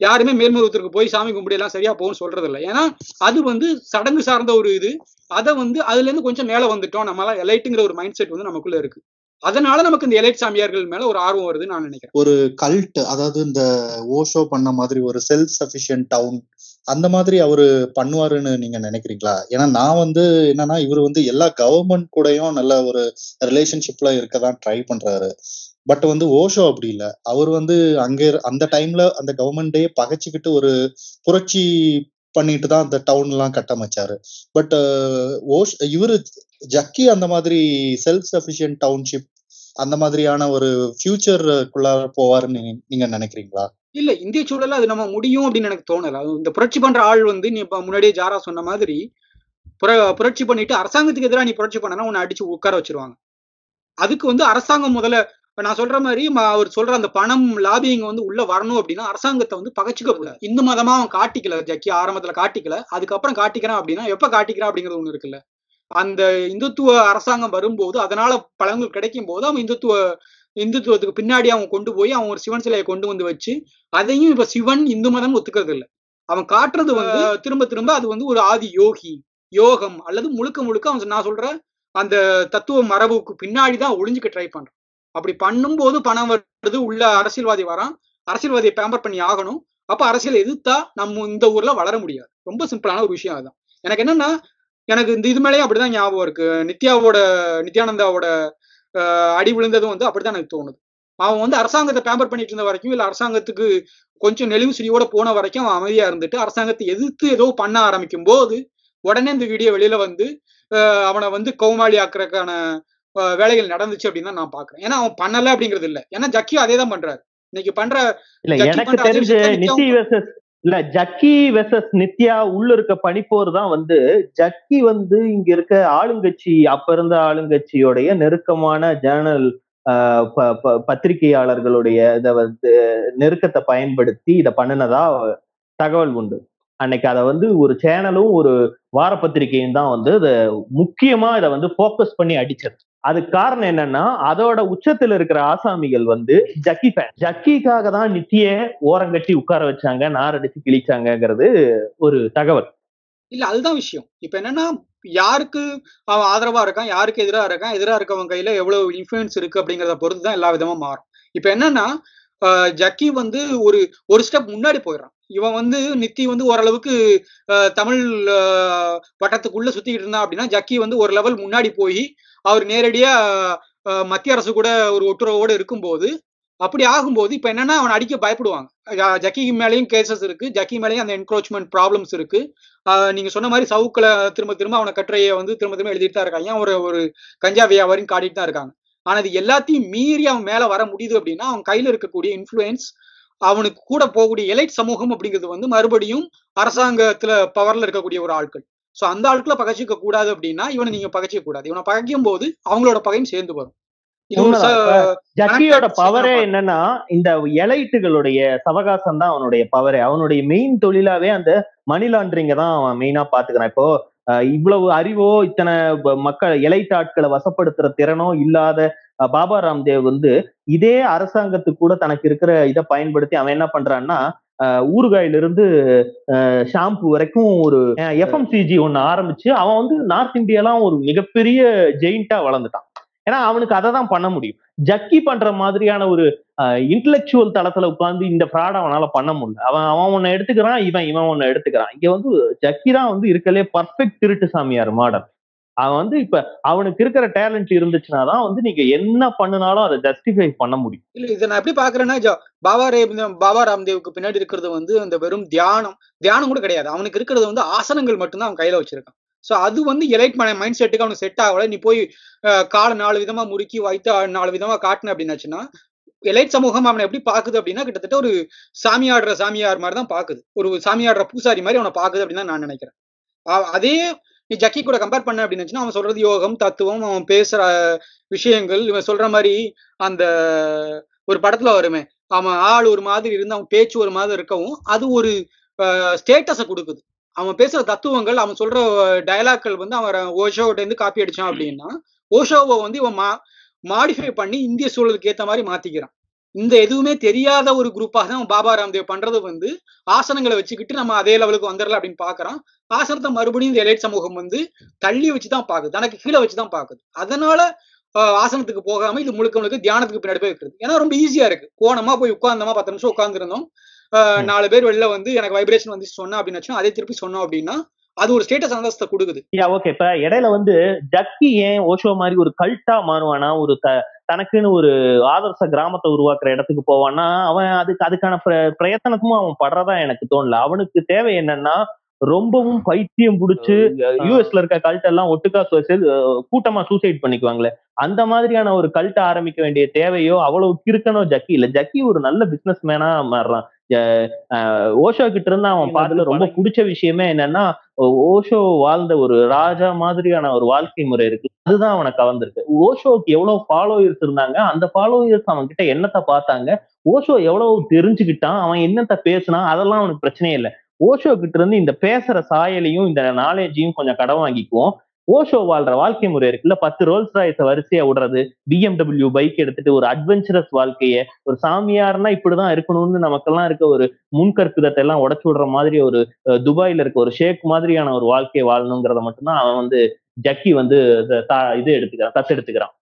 யாருமே மேல்மருவத்திற்கு போய் சாமி கும்பிடலாம் சரியா போகும்னு சொல்றது இல்லை ஏன்னா அது வந்து சடங்கு சார்ந்த ஒரு இது. அதை வந்து அதுல இருந்து கொஞ்சம் மேல வந்துட்டோம். நம்மளால எலைட்டுங்கிற ஒரு மைண்ட் செட் வந்து நமக்குள்ள இருக்கு. அதனால நமக்கு இந்த எலைட் சாமியார்கள் மேல ஒரு ஆர்வம் வருதுன்னு நான் நினைக்கிறேன். ஒரு கல்ட் அதாவது இந்த ஓஷோ பண்ண மாதிரி ஒரு செல்ஃப் சஃபிஷியன்ட் டவுன் அந்த மாதிரி அவரு பண்ணுவாருன்னு நீங்க நினைக்கிறீங்களா? ஏன்னா நான் வந்து என்னன்னா இவர் வந்து எல்லா கவர்மெண்ட் கூடயும் நல்ல ஒரு ரிலேஷன்ஷிப்ல இருக்க தான் ட்ரை பண்றாரு. பட் வந்து ஓஷோ அப்படி இல்லை. அவர் வந்து அங்க இரு- அந்த டைம்ல அந்த கவர்மெண்டே பகைச்சுக்கிட்டு ஒரு புரட்சி பண்ணிட்டு தான் அந்த டவுன் எல்லாம் கட்டமைச்சாரு. பட் uh, ஓஷ் இவரு ஜக்கி அந்த மாதிரி செல்ஃப் சஃபிஷியன்ட் டவுன்ஷிப் அந்த மாதிரியான ஒரு ஃபியூச்சருக்குள்ள போவாருன்னு நீங்க- நினைக்கிறீங்களா? இல்ல இந்திய சூழல்ல அது நம்ம முடியும் அப்படின்னு எனக்கு தோணல. அது இந்த புரட்சி பண்ற ஆள் வந்து நீ இப்ப முன்னாடியே ஜாரா சொன்ன மாதிரி புர புரட்சி பண்ணிட்டு அரசாங்கத்துக்கு எதிராக நீ புரட்சி பண்ணனா உன்னை அடிச்சு உட்கார வச்சிருவாங்க. அதுக்கு வந்து அரசாங்கம் முதல்ல இப்ப நான் சொல்ற மாதிரி அவர் சொல்ற அந்த பணம் லாபியிங் வந்து உள்ள வரணும் அப்படின்னா அரசாங்கத்தை வந்து பகச்சுக்க கூடாது. இந்து மதமா அவன் காட்டிக்கல ஜக்கி ஆரம்பத்துல காட்டிக்கல. அதுக்கப்புறம் காட்டிக்கிறான் அப்படின்னா எப்ப காட்டிக்கிறான் அப்படிங்கிறது ஒண்ணு இருக்குல்ல. அந்த இந்துத்துவ அரசாங்கம் வரும்போது அதனால பலன்கள் கிடைக்கும் போது அவன் இந்துத்துவ இந்துத்துவத்துக்கு பின்னாடி அவன் கொண்டு போய் அவன் ஒரு சிவன் சிலையை கொண்டு வந்து வச்சு அதையும் இப்ப சிவன் இந்து மதம் ஒத்துக்கிறது இல்ல. அவன் காட்டுறது வந்து திரும்ப திரும்ப அது வந்து ஒரு ஆதி யோகி யோகம் அல்லது முழுக்க முழுக்க அவன் நான் சொல்ற அந்த தத்துவ மரபுக்கு பின்னாடி தான் ஒளிஞ்சுக்க ட்ரை பண்றான். அப்படி பண்ணும்போது பணம் வருது. உள்ள அரசியல்வாதி வரான். அரசியல்வாதியை பேம்பர் பண்ணி ஆகணும். அப்ப அரசியல் எதிர்த்தா நம்ம இந்த ஊர்ல வளர முடியாது. ரொம்ப சிம்பிளான ஒரு விஷயம் அதுதான். எனக்கு என்னன்னா எனக்கு இந்த இது மேலேயும் அப்படிதான் ஞாபகம் இருக்கு. நித்யாவோட நித்யானந்தாவோட அடி விழுந்ததும் வந்து அப்படிதான் எனக்கு தோணுது. அவன் வந்து அரசாங்கத்தை பேம்பர் பண்ணிட்டு இருந்த வரைக்கும் இல்ல அரசாங்கத்துக்கு கொஞ்சம் நெளிவு சிரியோட போன வரைக்கும் அவன் அமைதியா இருந்துட்டு அரசாங்கத்தை எதிர்த்து ஏதோ பண்ண ஆரம்பிக்கும் போது உடனே இந்த வீடியோ வெளியில வந்து அவனை வந்து கௌமாளி ஆக்குறதுக்கான வேலைகள் நடந்துச்சு அப்படின்னு தான் நான் பாக்குறேன். ஏன்னா அவன் பண்ணல அப்படிங்கிறது இல்ல. ஏன்னா ஜக்கியும் அதே தான் பண்றாரு. இன்னைக்கு பண்ற இல்ல எனக்கு தெரிஞ்ச நித்தி வெர்சஸ் இல்ல ஜக்கி வெர்சஸ் நித்யா உள்ள இருக்க பனிப்போர் தான் வந்து ஜக்கி வந்து இங்க இருக்க ஆளுங்கட்சி அப்ப இருந்த ஆளுங்கட்சியோடைய நெருக்கமான ஜேர்னல் பத்திரிகையாளர்களுடைய இத வந்து நெருக்கத்தை பயன்படுத்தி இத பண்ணுனதா தகவல் உண்டு. அன்னைக்கு அதை வந்து ஒரு சேனலும் ஒரு வார பத்திரிகையும் தான் வந்து இத முக்கியமா இதை வந்து ஃபோக்கஸ் பண்ணி அடிச்சது. அதுக்கு காரணம் என்னன்னா அதோட உச்சத்துல இருக்கிற ஆசாமிகள் வந்து ஜக்கி ஃபேன் ஜக்கிக்காக தான் நித்திய ஓரங்கட்டி உட்கார வச்சாங்க நாரடிச்சு கிழிச்சாங்கிறது ஒரு தகவல். இல்ல அதுதான் விஷயம். இப்ப என்னன்னா யாருக்கு அவன் ஆதரவா இருக்கான் யாருக்கு எதிரா இருக்கான் எதிரா இருக்கவன் கையில எவ்வளவு இன்ஃபுளுன்ஸ் இருக்கு அப்படிங்கறத பொறுத்து தான் எல்லா விதமும் மாறும். இப்ப என்னன்னா ஜக்கி வந்து ஒரு ஒரு ஸ்டெப் முன்னாடி போயிடுறான். இவன் வந்து நித்தி வந்து ஓரளவுக்கு தமிழ் ஆஹ் வட்டத்துக்குள்ள சுத்திக்கிட்டு இருந்தான் அப்படின்னா ஜக்கி வந்து ஒரு லெவல் முன்னாடி போய் அவர் நேரடியா மத்திய அரசு கூட ஒரு ஒட்டுறவோட இருக்கும்போது அப்படி ஆகும்போது இப்ப என்னன்னா அவனை அடிக்க பயப்படுவாங்க. ஜக்கி மேலேயும் கேசஸ் இருக்கு. ஜக்கி மேலேயும் அந்த என்க்ரோச்மெண்ட் ப்ராப்ளம்ஸ் இருக்கு. நீங்க சொன்ன மாதிரி சவுக்கில் திரும்ப திரும்ப அவனை கட்டுரையை வந்து திரும்ப திரும்ப எழுதிட்டு தான் இருக்காங்க. ஒரு ஒரு கஞ்சா வியாபாரின்னு காட்டிட்டு தான் இருக்காங்க. ஆனா இது எல்லாத்தையும் மீறி அவன் மேல வர முடியுது அப்படின்னா அவன் கையில இருக்கக்கூடிய இன்ஃப்ளூயன்ஸ் அவனுக்கு கூட போகக்கூடிய எலைட் சமூகம் அப்படிங்கிறது வந்து மறுபடியும் அரசாங்கத்துல பவர்ல இருக்கக்கூடிய ஒரு ஆட்கள். சோ அந்த ஆட்களை பகைச்சிக்க கூடாது அப்படின்னா இவனை நீங்க பகைச்சிக்க கூடாது. இவனை பகைக்கும் போது அவங்களோட பகையும் சேர்ந்து வரும். ஜக்கியோட பவரே என்னன்னா இந்த எலைட்டுகளுடைய சவகாசம் தான் அவனுடைய பவரே அவனுடைய மெயின் தொழிலாவே அந்த மணி லாண்டரிங்க தான் அவன் மெயினா பாத்துக்கிறான். இப்போ இவ்வளவு அறிவோ இத்தனை மக்கள் எலைட் ஆட்களை வசப்படுத்துற திறனோ இல்லாத பாபா ராம்தேவ் வந்து இதே அரசாங்கத்துக்கு கூட தனக்கு இருக்கிற இதை பயன்படுத்தி அவன் என்ன பண்றான்னா ஊறுகாயிலிருந்து ஷாம்பு வரைக்கும் ஒரு எஃப்எம்சிஜி ஒன்று ஆரம்பிச்சு அவன் வந்து நார்த் இந்தியாலாம் ஒரு மிகப்பெரிய ஜெயிண்டா வளர்ந்துட்டான். ஏன்னா அவனுக்கு அதை தான் பண்ண முடியும். ஜக்கி பண்ற மாதிரியான ஒரு இன்டலெக்சுவல் தளத்துல உட்காந்து இந்த ஃப்ராட் அவனால பண்ண முடியல. அவன் அவன் ஒன்னு எடுத்துக்கிறான் இவன் இவன் ஒன்னு எடுத்துக்கிறான். இங்க வந்து ஜக்கி தான் வந்து இருக்கலே பர்ஃபெக்ட் திருட்டு சாமியார் மாடல் அவன் வந்து இப்ப அவனுக்கு இருக்கிற டேலண்ட் இருந்துச்சுன்னா தான் வந்து நீங்க என்ன பண்ணினாலும் அதை ஜஸ்டிஃபை பண்ண முடியும். இல்ல இதை நான் எப்படி பாக்குறேன்னா பாபா ரே பாபா ராம்தேவுக்கு பின்னாடி இருக்கிறது வந்து அந்த வெறும் தியானம். தியானம் கூட கிடையாது. அவனுக்கு இருக்கிறது வந்து ஆசனங்கள் மட்டும்தான் அவன் கையில வச்சிருக்கான். ஸோ அது வந்து எலைட் மைண்ட் செட்டுக்கு அவனுக்கு செட் ஆகல. நீ போய் காலை நாலு விதமா முறுக்கி வைத்து நாலு விதமா காட்டின அப்படின்னாச்சுன்னா எலைட் சமூகம் அவனை எப்படி பாக்குது அப்படின்னா கிட்டத்தட்ட ஒரு சாமி ஆடுற சாமியார் மாதிரி தான் பாக்குது. ஒரு சாமி ஆடுற பூசாரி மாதிரி அவனை பாக்குது அப்படின்னு தான் நான் நினைக்கிறேன். அதே நீ ஜக்கி கூட கம்பேர் பண்ண அப்படின்னு அவன் சொல்றது யோகம் தத்துவம் அவன் பேசுற விஷயங்கள் இவன் சொல்ற மாதிரி அந்த ஒரு படத்துல வருமே அவன் ஆள் ஒரு மாதிரி இருந்து அவன் பேச்சு ஒரு மாதிரி இருக்கவும் அது ஒரு ஸ்டேட்டஸை கொடுக்குது. அவன் பேசுற தத்துவங்கள் அவன் சொல்ற டயலாக்கள் வந்து அவன் ஓஷோட்ட இருந்து காப்பி அடிச்சான் அப்படின்னா ஓஷோவை வந்து இவன் மா மாடிஃபை பண்ணி இந்திய சூழலுக்கு ஏற்ற மாதிரி மாத்திக்கிறான். இந்த எதுவுமே தெரியாத ஒரு குரூப்பாக தான் அவன் பாபா ராம்தேவ் பண்றது வந்து ஆசனங்களை வச்சுக்கிட்டு நம்ம அதே லெவலுக்கு வந்துடலாம் அப்படின்னு பாக்குறான். ஆசனத்தை மறுபடியும் இந்த எலைட் சமூகம் வந்து தள்ளி வச்சுதான் பாக்குது. தனக்கு கீழே வச்சுதான் பாக்குது. அதனால ஆசனத்துக்கு போகாம இது முழுக்க முழுக்க தியானத்துக்கு பின்னாடி போய் வைக்கிறது ஏன்னா ரொம்ப ஈஸியா இருக்கு. போனோமா போய் உட்கார்ந்தோமா பத்து நிமிஷம் உட்கார்ந்துருந்தோம். நாலு பேர் வெளில வந்து எனக்கு வைப்ரேஷன் வந்து சொன்னா அப்படின்னு அதே திருப்பி சொன்னோம் அப்படின்னா அது ஒரு ஸ்டேட்டஸ் அந்தஸ்தை கொடுக்குது. ஓகே இப்ப இடையில வந்து ஜக்கி ஏன் ஓஷோ மாதிரி ஒரு கல்ட்டா மாறுவானா? ஒரு த தனக்குன்னு ஒரு ஆதர்ச கிராமத்தை உருவாக்குற இடத்துக்கு போவான்னா அவன் அதுக்கு அதுக்கான பிர- பிரயத்தனமும் அவன் படுறதா எனக்கு தோணல. அவனுக்கு தேவை என்னன்னா ரொம்பவும் பைத்தியம் புடிச்சு யூஎஸ்ல இருக்க கல்ட் எல்லாம் ஒட்டுக்கா கூட்டமா சூசைட் பண்ணிக்குவாங்களே. அந்த மாதிரியான ஒரு கல்ட் ஆரம்பிக்க வேண்டிய தேவையோ அவ்வளவு கிறுக்கனோ ஜக்கி இல்ல. ஜக்கி ஒரு நல்ல பிசினஸ் மேனா மாறுறான். ஓஷோ கிட்ட இருந்து அவன் பார்த்ததுல ரொம்ப பிடிச்ச விஷயமே என்னன்னா ஓஷோ வாழ்ந்த ஒரு ராஜா மாதிரியான ஒரு வாழ்க்கை முறை இருக்கு. அதுதான் அவனை கவர்ந்திருக்கு. ஓஷோக்கு எவ்வளவு ஃபாலோயர்ஸ் இருந்தாங்க அந்த ஃபாலோயர்ஸ் அவன் கிட்ட என்னத்தை பார்த்தாங்க ஓஷோ எவ்வளவு தெரிஞ்சுக்கிட்டான் அவன் என்னத்த பேசினான் அதெல்லாம் அவனுக்கு பிரச்சனையே இல்லை. ஓஷோ கிட்ட இருந்து இந்த பேசுற சாயலையும் இந்த நாலேஜையும் கொஞ்சம் கடன் வாங்கிக்குவோம். ஓஷோ வாழ்ற வாழ்க்கை முறை இருக்குல்ல பத்து ரோல்ஸ் ராய்ஸ வரிசையா விடுறது பிஎம்டபிள்யூ பைக் எடுத்துட்டு ஒரு அட்வென்ச்சரஸ் வாழ்க்கைய ஒரு சாமியார்னா இப்படிதான் இருக்கணும்னு நமக்கெல்லாம் இருக்க ஒரு முன்கற்பிதத்தை எல்லாம் உடச்சு விடுற மாதிரி ஒரு துபாயில இருக்க ஒரு ஷேக் மாதிரியான ஒரு வாழ்க்கையை வாழணுங்கிறத மட்டும்தான் அவன் வந்து ஜக்கி வந்து தா- இது எடுத்துக்கிறான் தத்து எடுத்துக்கிறான்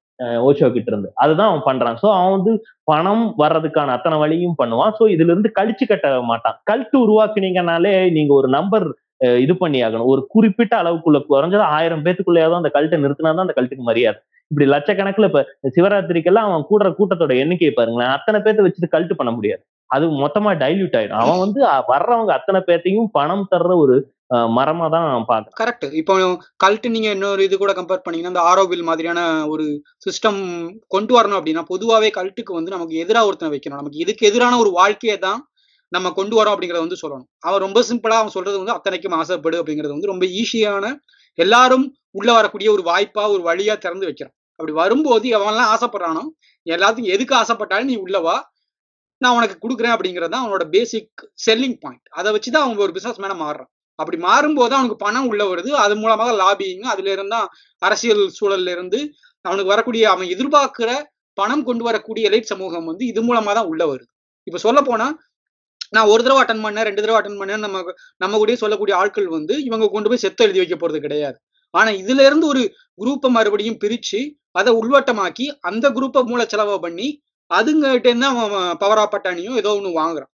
ஓஷோ கிட்ட இருந்து. அதுதான் அவன் பண்றான். சோ அவன் வந்து பணம் வர்றதுக்கான அத்தனை வழியும் பண்ணுவான். சோ இதுல இருந்து கழிச்சு கட்ட மாட்டான். கல்ட்டு உருவாக்குனீங்கனாலே நீங்க ஒரு நம்பர் இது பண்ணி ஆகணும் ஒரு குறிப்பிட்ட அளவுக்குள்ள குறைஞ்சது ஆயிரம் பேத்துக்குள்ளேயாவது அந்த கல்ட்டை நிறுத்தினாதான் அந்த கல்ட்டுக்கு மரியாதை. இப்படி லட்சக்கணக்கில் இப்ப சிவராத்திரிக்கெல்லாம் அவன் கூடுற கூட்டத்தோட எண்ணிக்கை பாருங்களேன். அத்தனை பேர்த்த வச்சுட்டு கல்ட்டு பண்ண முடியாது. அது மொத்தமா டைல்யூட் ஆயிடும். அவன் வந்து வர்றவங்க அத்தனை பேர்த்தையும் பணம் தர்ற ஒரு மரமா தான் பாக்குறான். கரெக்ட் இப்போ கல்ட்டு நீங்க இன்னொரு இது கூட கம்பேர் பண்ணீங்கன்னா இந்த ஆரோவில் மாதிரியான ஒரு சிஸ்டம் கொண்டு வரணும் அப்படின்னா பொதுவாகவே கல்ட்டுக்கு வந்து நமக்கு எதிராக ஒருத்தனை வைக்கணும். நமக்கு இதுக்கு எதிரான ஒரு வாழ்க்கையை தான் நம்ம கொண்டு வரோம் அப்படிங்கறத வந்து சொல்லணும். அவன் ரொம்ப சிம்பிளா அவன் சொல்றது வந்து அத்தனைக்கும் ஆசைப்படு அப்படிங்கிறது வந்து ரொம்ப ஈஸியான எல்லாரும் உள்ள வரக்கூடிய ஒரு வாய்ப்பா ஒரு வழியா திறந்து வைக்கிறான். அப்படி வரும்போது அவன்லாம் ஆசைப்படுறானோ எல்லாத்துக்கும் எதுக்கு ஆசைப்பட்டாலும் நீ உள்ளவா நான் உனக்கு கொடுக்குறேன் அப்படிங்கிறது தான் அவனோட பேசிக் செல்லிங் பாயிண்ட் அதை வச்சு தான் அவங்க ஒரு பிசினஸ் மேன மாறுறான். அப்படி மாறும்போது அவனுக்கு பணம் உள்ள வருது. அது மூலமாக லாபிங் அதுல இருந்தான் அரசியல் சூழல்ல இருந்து அவனுக்கு வரக்கூடிய அவன் எதிர்பார்க்கிற பணம் கொண்டு வரக்கூடிய எலைட் சமூகம் வந்து இது மூலமா தான் உள்ள வருது. இப்ப சொல்ல போனா நான் ஒரு தடவை அட்டன் பண்ணேன் ரெண்டு தடவை அட்டன் பண்ணேன் நம்ம நம்ம கூட சொல்லக்கூடிய ஆட்கள் வந்து இவங்க கொண்டு போய் செத்து எழுதி வைக்க போறது கிடையாது. ஆனா இதுல இருந்து ஒரு குரூப்பை மறுபடியும் பிரிச்சு அதை உள்வட்டமாக்கி அந்த குரூப்பை மூல செலவை பண்ணி அதுங்கிட்ட இருந்து அவன் பவர் ஆஃப் பட்டாணியும் ஏதோ ஒன்று வாங்குறான்.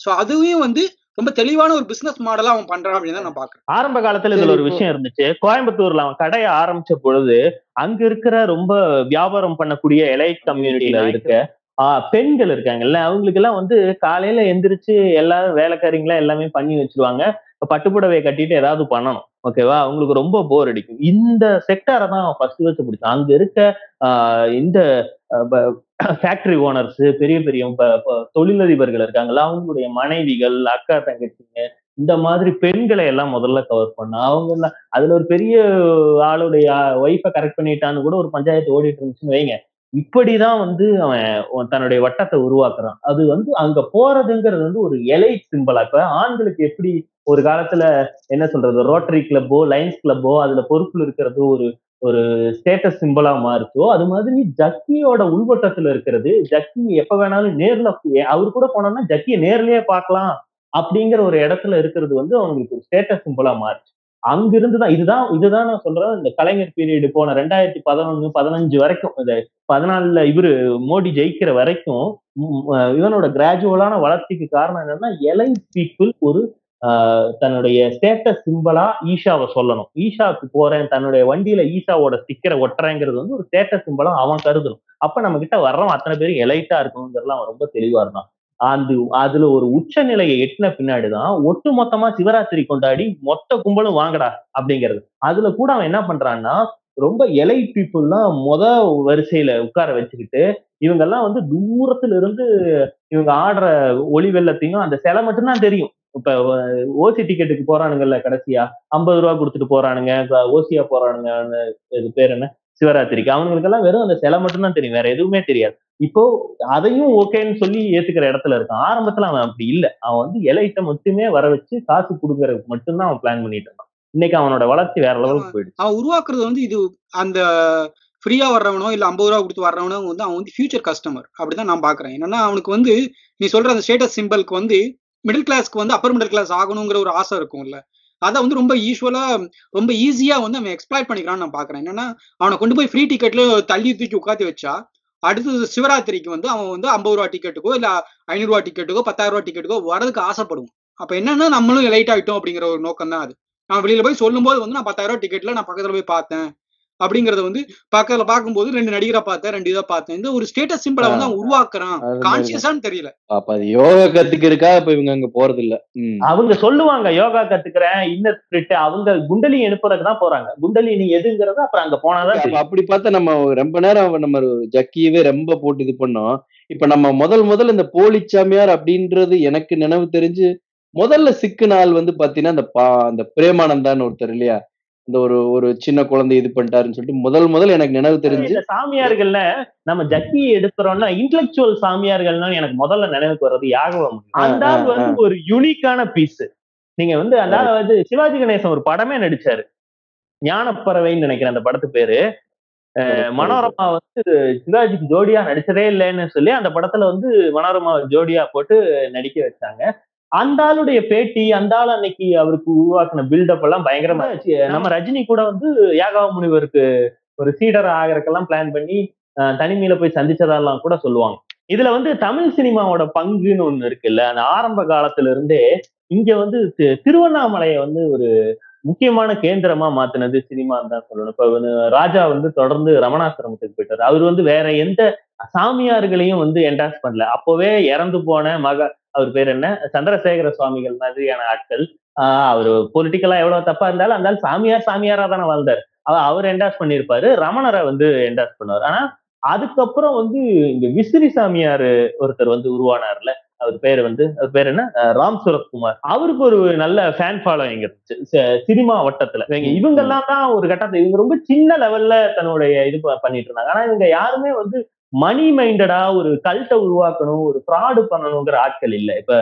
சோ அதுவும் வந்து ரொம்ப தெளிவான ஒரு பிசினஸ் மாடலா அவன் பண்றான் அப்படின்னு நான் பாக்குறேன் ஆரம்ப காலத்துல இதுல ஒரு விஷயம் இருந்துச்சு. கோயம்புத்தூர்ல அவன் கடையை ஆரம்பிச்ச பொழுது அங்க இருக்கிற ரொம்ப வியாபாரம் பண்ணக்கூடிய எலைட் கம்யூனிட்டில இருக்க ஆஹ் பெண்கள் இருக்காங்கல்ல அவங்களுக்கு எல்லாம் வந்து காலையில எந்திரிச்சு எல்லாரும் வேலைக்காரிங்களா எல்லாமே பண்ணி வச்சிருவாங்க. இப்ப பட்டுப்புடவையை கட்டிட்டு ஏதாவது பண்ணணும். ஓகேவா அவங்களுக்கு ரொம்ப போர் அடிக்கும். இந்த செக்டாரை தான் ஃபர்ஸ்ட் வச்சு பிடிச்சான். அங்க இருக்க ஆஹ் இந்த ஃபேக்டரி ஓனர்ஸ் பெரிய பெரிய தொழிலதிபர்கள் இருக்காங்கல்ல அவங்களுடைய மனைவிகள் அக்கா தங்கச்சிங்க இந்த மாதிரி பெண்களை எல்லாம் முதல்ல கவர் பண்ண அவங்க எல்லாம் அதுல ஒரு பெரிய ஆளுடைய ஒய்ஃபை கரெக்ட் பண்ணிட்டான்னு கூட ஒரு பஞ்சாயத்து ஓடிட்டு இருந்துச்சுன்னு வைங்க. இப்படிதான் வந்து அவன் தன்னுடைய வட்டத்தை உருவாக்குறான். அது வந்து அங்க போறதுங்கிறது வந்து ஒரு எலை சிம்பிளா இப்ப ஆண்களுக்கு எப்படி ஒரு காலத்துல என்ன சொல்றது ரோட்டரி கிளப்போ லைன்ஸ் கிளப்போ அதுல பொறுப்புல இருக்கிறது ஒரு ஒரு ஸ்டேட்டஸ் சிம்பிளா மாறுச்சோ அது மாதிரி ஜக்கியோட உள்வட்டத்துல இருக்கிறது ஜக்கி எப்ப வேணாலும் நேர்ல அவர் கூட போனோம்னா ஜக்கிய நேர்லயே பார்க்கலாம் அப்படிங்கிற ஒரு இடத்துல இருக்கிறது வந்து அவங்களுக்கு ஒரு ஸ்டேட்டஸ் சிம்பிளா மாறுச்சு. அங்கிருந்துதான் இதுதான் இதுதான் நான் சொல்றேன் இந்த கலைஞர் பீரியடு போன ரெண்டாயிரத்தி பதினொன்னு பதினஞ்சு வரைக்கும் இந்த பதினாலுல இவரு மோடி ஜெயிக்கிற வரைக்கும் இவனோட கிராஜுவலான வளர்ச்சிக்கு காரணம் என்னன்னா எலை பீப்புள் ஒரு தன்னுடைய ஸ்டேட்டஸ் சிம்பிளா ஈஷாவை சொல்லணும். ஈஷாவுக்கு போறேன் தன்னுடைய வண்டியில ஈஷாவோட ஸ்டிக்கரை ஒட்டுறேங்கிறது வந்து ஒரு ஸ்டேட்டஸ் சிம்பிளா அவன் கருதணும். அப்ப நம்ம கிட்ட வர்றவன் அத்தனை பேரும் எலைட்டா இருக்கணுங்கிறதுலாம் அவன் ரொம்ப தெளிவா இருந்தான். அந்த அதுல ஒரு உச்ச நிலையை எட்டின பின்னாடிதான் ஒட்டு மொத்தமா சிவராத்திரி கொண்டாடி மொத்த கும்பலும் வாங்கடா அப்படிங்கிறது. அதுல கூட அவன் என்ன பண்றான்னா ரொம்ப எலை பீப்புள்லாம் முத வரிசையில உட்கார வச்சுக்கிட்டு இவங்க எல்லாம் வந்து தூரத்துல இருந்து இவங்க ஆடுற ஒளி வெள்ளத்தையும் அந்த சிலை மட்டும்தான் தெரியும். இப்ப ஓசி டிக்கெட்டுக்கு போறானுங்கல்ல கடைசியா? ஐம்பது ரூபா கொடுத்துட்டு போறானுங்க ஓசியா போறானுங்க இது பேர் என்ன? சிவராத்திரிக்கு. அவங்களுக்கெல்லாம் வெறும் அந்த சிலை மட்டும்தான் தெரியும் வேற எதுவுமே தெரியாது. இப்போ அதையும் ஓகேன்னு சொல்லி ஏத்துக்கிற இடத்துல இருக்கான். ஆரம்பத்துல அவன் அப்படி இல்ல. அவன் வந்து எலைட்ட மட்டுமே வர வச்சு காசு கொடுக்கறதுக்கு மட்டும்தான் அவன் பிளான் பண்ணிட்டு இருந்தான் இன்னைக்கு அவனோட வளர்ச்சி வேற லெவலுக்கு போயிடுச்சு. அவன் உருவாக்குறது வந்து இது அந்த ஃப்ரீயா வர்றவனோ இல்ல ஐம்பது ரூபா கொடுத்து வர்றவனோ வந்து அவன் வந்து ஃபியூச்சர் கஸ்டமர் அப்படிதான் நான் பாக்குறேன். என்னன்னா அவனுக்கு வந்து நீ சொல்ற அந்த ஸ்டேட்டஸ் சிம்பிளுக்கு வந்து மிடில் கிளாஸ்க்கு வந்து அப்பர் மிடில் கிளாஸ் ஆகணுங்கிற ஒரு ஆசை இருக்கும்ல. அதை வந்து ரொம்ப யூஸ்வலா ரொம்ப ஈஸியா வந்து அவன் எக்ஸ்பிளாய்ட் பண்ணிக்கிறான்னு நான் பாக்குறேன். என்னன்னா அவனை கொண்டு போய் ஃப்ரீ டிக்கெட்ல தள்ளி தூக்கி உட்காந்து வச்சா அடுத்தது சிவராத்திரிக்கு வந்து அவன் வந்து ஐம்பது ரூபா டிக்கெட்டுக்கோ இல்ல ஐநூறு ரூபா டிக்கெட்டுக்கோ பத்தாயிரம் ரூபா டிக்கெட்டுக்கோ வரதுக்கு ஆசைப்படுவோம் அப்ப என்னன்னா நம்மளும் லைட் ஆயிட்டோம் அப்படிங்கிற ஒரு நோக்கம் தான் அது. நான் வெளியில போய் சொல்லும் போது வந்து நான் பத்தாயிரம் ரூபா டிக்கெட்ல நான் பக்கத்துல போய் பார்த்தேன். அப்படிங்கறத வந்து பக்கத்துல பார்க்கும்போது ரெண்டு நடிகரை பார்த்தேன் ரெண்டு இதை பார்த்தேன். இந்த ஒரு ஸ்டேட்டஸ் சிம்பிளை வந்து அவன் உருவாக்குறான். கான்சியஸான்னு தெரியல. அப்ப அது யோகா கத்துக்கிறதுக்கா இப்ப இவங்க அங்க போறது இல்ல. அவங்க சொல்லுவாங்க யோகா கத்துக்கிறேன் இன்னர் ஸ்பிரிட் அவங்க குண்டலி எழுப்புறதுக்கு தான் போறாங்க. குண்டலி நீ எதுங்கிறது அப்புறம் அங்க போனாதான் அப்படி பார்த்தா நம்ம ரொம்ப நேரம் நம்ம ஜக்கியவே ரொம்ப போட்டு இது பண்ணோம். இப்ப நம்ம முதல் முதல்ல இந்த போலிச்சாமியார் அப்படின்றது எனக்கு நினைவு தெரிஞ்சு முதல்ல சிக்கு நாள் வந்து பாத்தீங்கன்னா அந்த பா அந்த பிரேமானந்தான்னு ஒருத்தர் இல்லையா? இந்த ஒரு ஒரு சின்ன குழந்தை இது பண்ணிட்டாருன்னு சொல்லிட்டு முதல் முதல் எனக்கு நினைவு தெரிஞ்சு சாமியார்கள்ல நம்ம ஜக்கி எடுக்கிறோம்னா இன்டலெக்சுவல் சாமியார்கள்னா எனக்கு முதல்ல நினைவுக்கு வர்றது யாகவம் அந்த ஆள். வந்து ஒரு யூனிக்கான பீஸ் நீங்க வந்து வந்து சிவாஜி கணேசன் ஒரு படமே நடிச்சாரு. ஞானப்பறவைன்னு நினைக்கிறேன் அந்த படத்து பேரு. மனோரமா வந்து சிவாஜிக்கு ஜோடியா நடிச்சதே இல்லைன்னு சொல்லி அந்த படத்துல வந்து மனோரமா ஜோடியா போட்டு நடிக்க வச்சாங்க. அந்த ஆளுடைய பேட்டி அந்த ஆள் அன்னைக்கு அவருக்கு உருவாக்குன பில்டப் எல்லாம் பயங்கரமா இருந்துச்சு. நம்ம ரஜினி கூட வந்து யாகவ முனிவருக்கு ஒரு சீடர் ஆகிறதுக்கெல்லாம் பிளான் பண்ணி தனிமையில போய் சந்திச்சதெல்லாம் கூட சொல்லுவாங்க. இதுல வந்து தமிழ் சினிமாவோட பங்குன்னு ஒண்ணு இருக்குல்ல அந்த ஆரம்ப காலத்துல இருந்தே இங்க வந்து திருவண்ணாமலையை வந்து ஒரு முக்கியமான கேந்திரமா மாத்தினது சினிமா தான் சொல்லணும். இப்ப ராஜா வந்து தொடர்ந்து ரமணாசிரமத்துக்கு போயிட்டாரு. அவர் வந்து வேற எந்த சாமியார்களையும் வந்து என்டாஸ் பண்ணல. அப்பவே இறந்து போன மக அவர் பேர் என்ன? சந்திரசேகர சுவாமிகள் மாதிரியான ஆட்கள். ஆஹ் அவர் பொலிட்டிக்கலா எவ்வளவு தப்பா இருந்தாலும் அந்த சாமியார் சாமியாரா தானே வாழ்ந்தார். அவர் என்டாஸ் பண்ணியிருப்பாரு. ரமணரை வந்து என்டாஸ் பண்ணுவார். ஆனா அதுக்கப்புறம் வந்து இந்த விசிறி சாமியார் ஒருத்தர் வந்து உருவானார்ல. அவர் பேர் வந்து அவர் பேர் என்ன? ராம் சுரத்குமார். அவருக்கு ஒரு நல்ல ஃபேன் ஃபாலோயிங் இருந்துச்சு. சினிமா வட்டத்துல. இவங்க இவங்க எல்லாம் தான் ஒரு கட்டத்துல இவங்க ரொம்ப சின்ன லெவல்ல தன்னுடைய இது பண்ணிட்டு இருந்தாங்க. ஆனா இவங்க யாருமே வந்து மணி மைண்டடா ஒரு கல்ட்டை உருவாக்கணும் ஒரு ஃப்ராடு பண்ணணுங்கிற ஆட்கள் இல்ல. இப்ப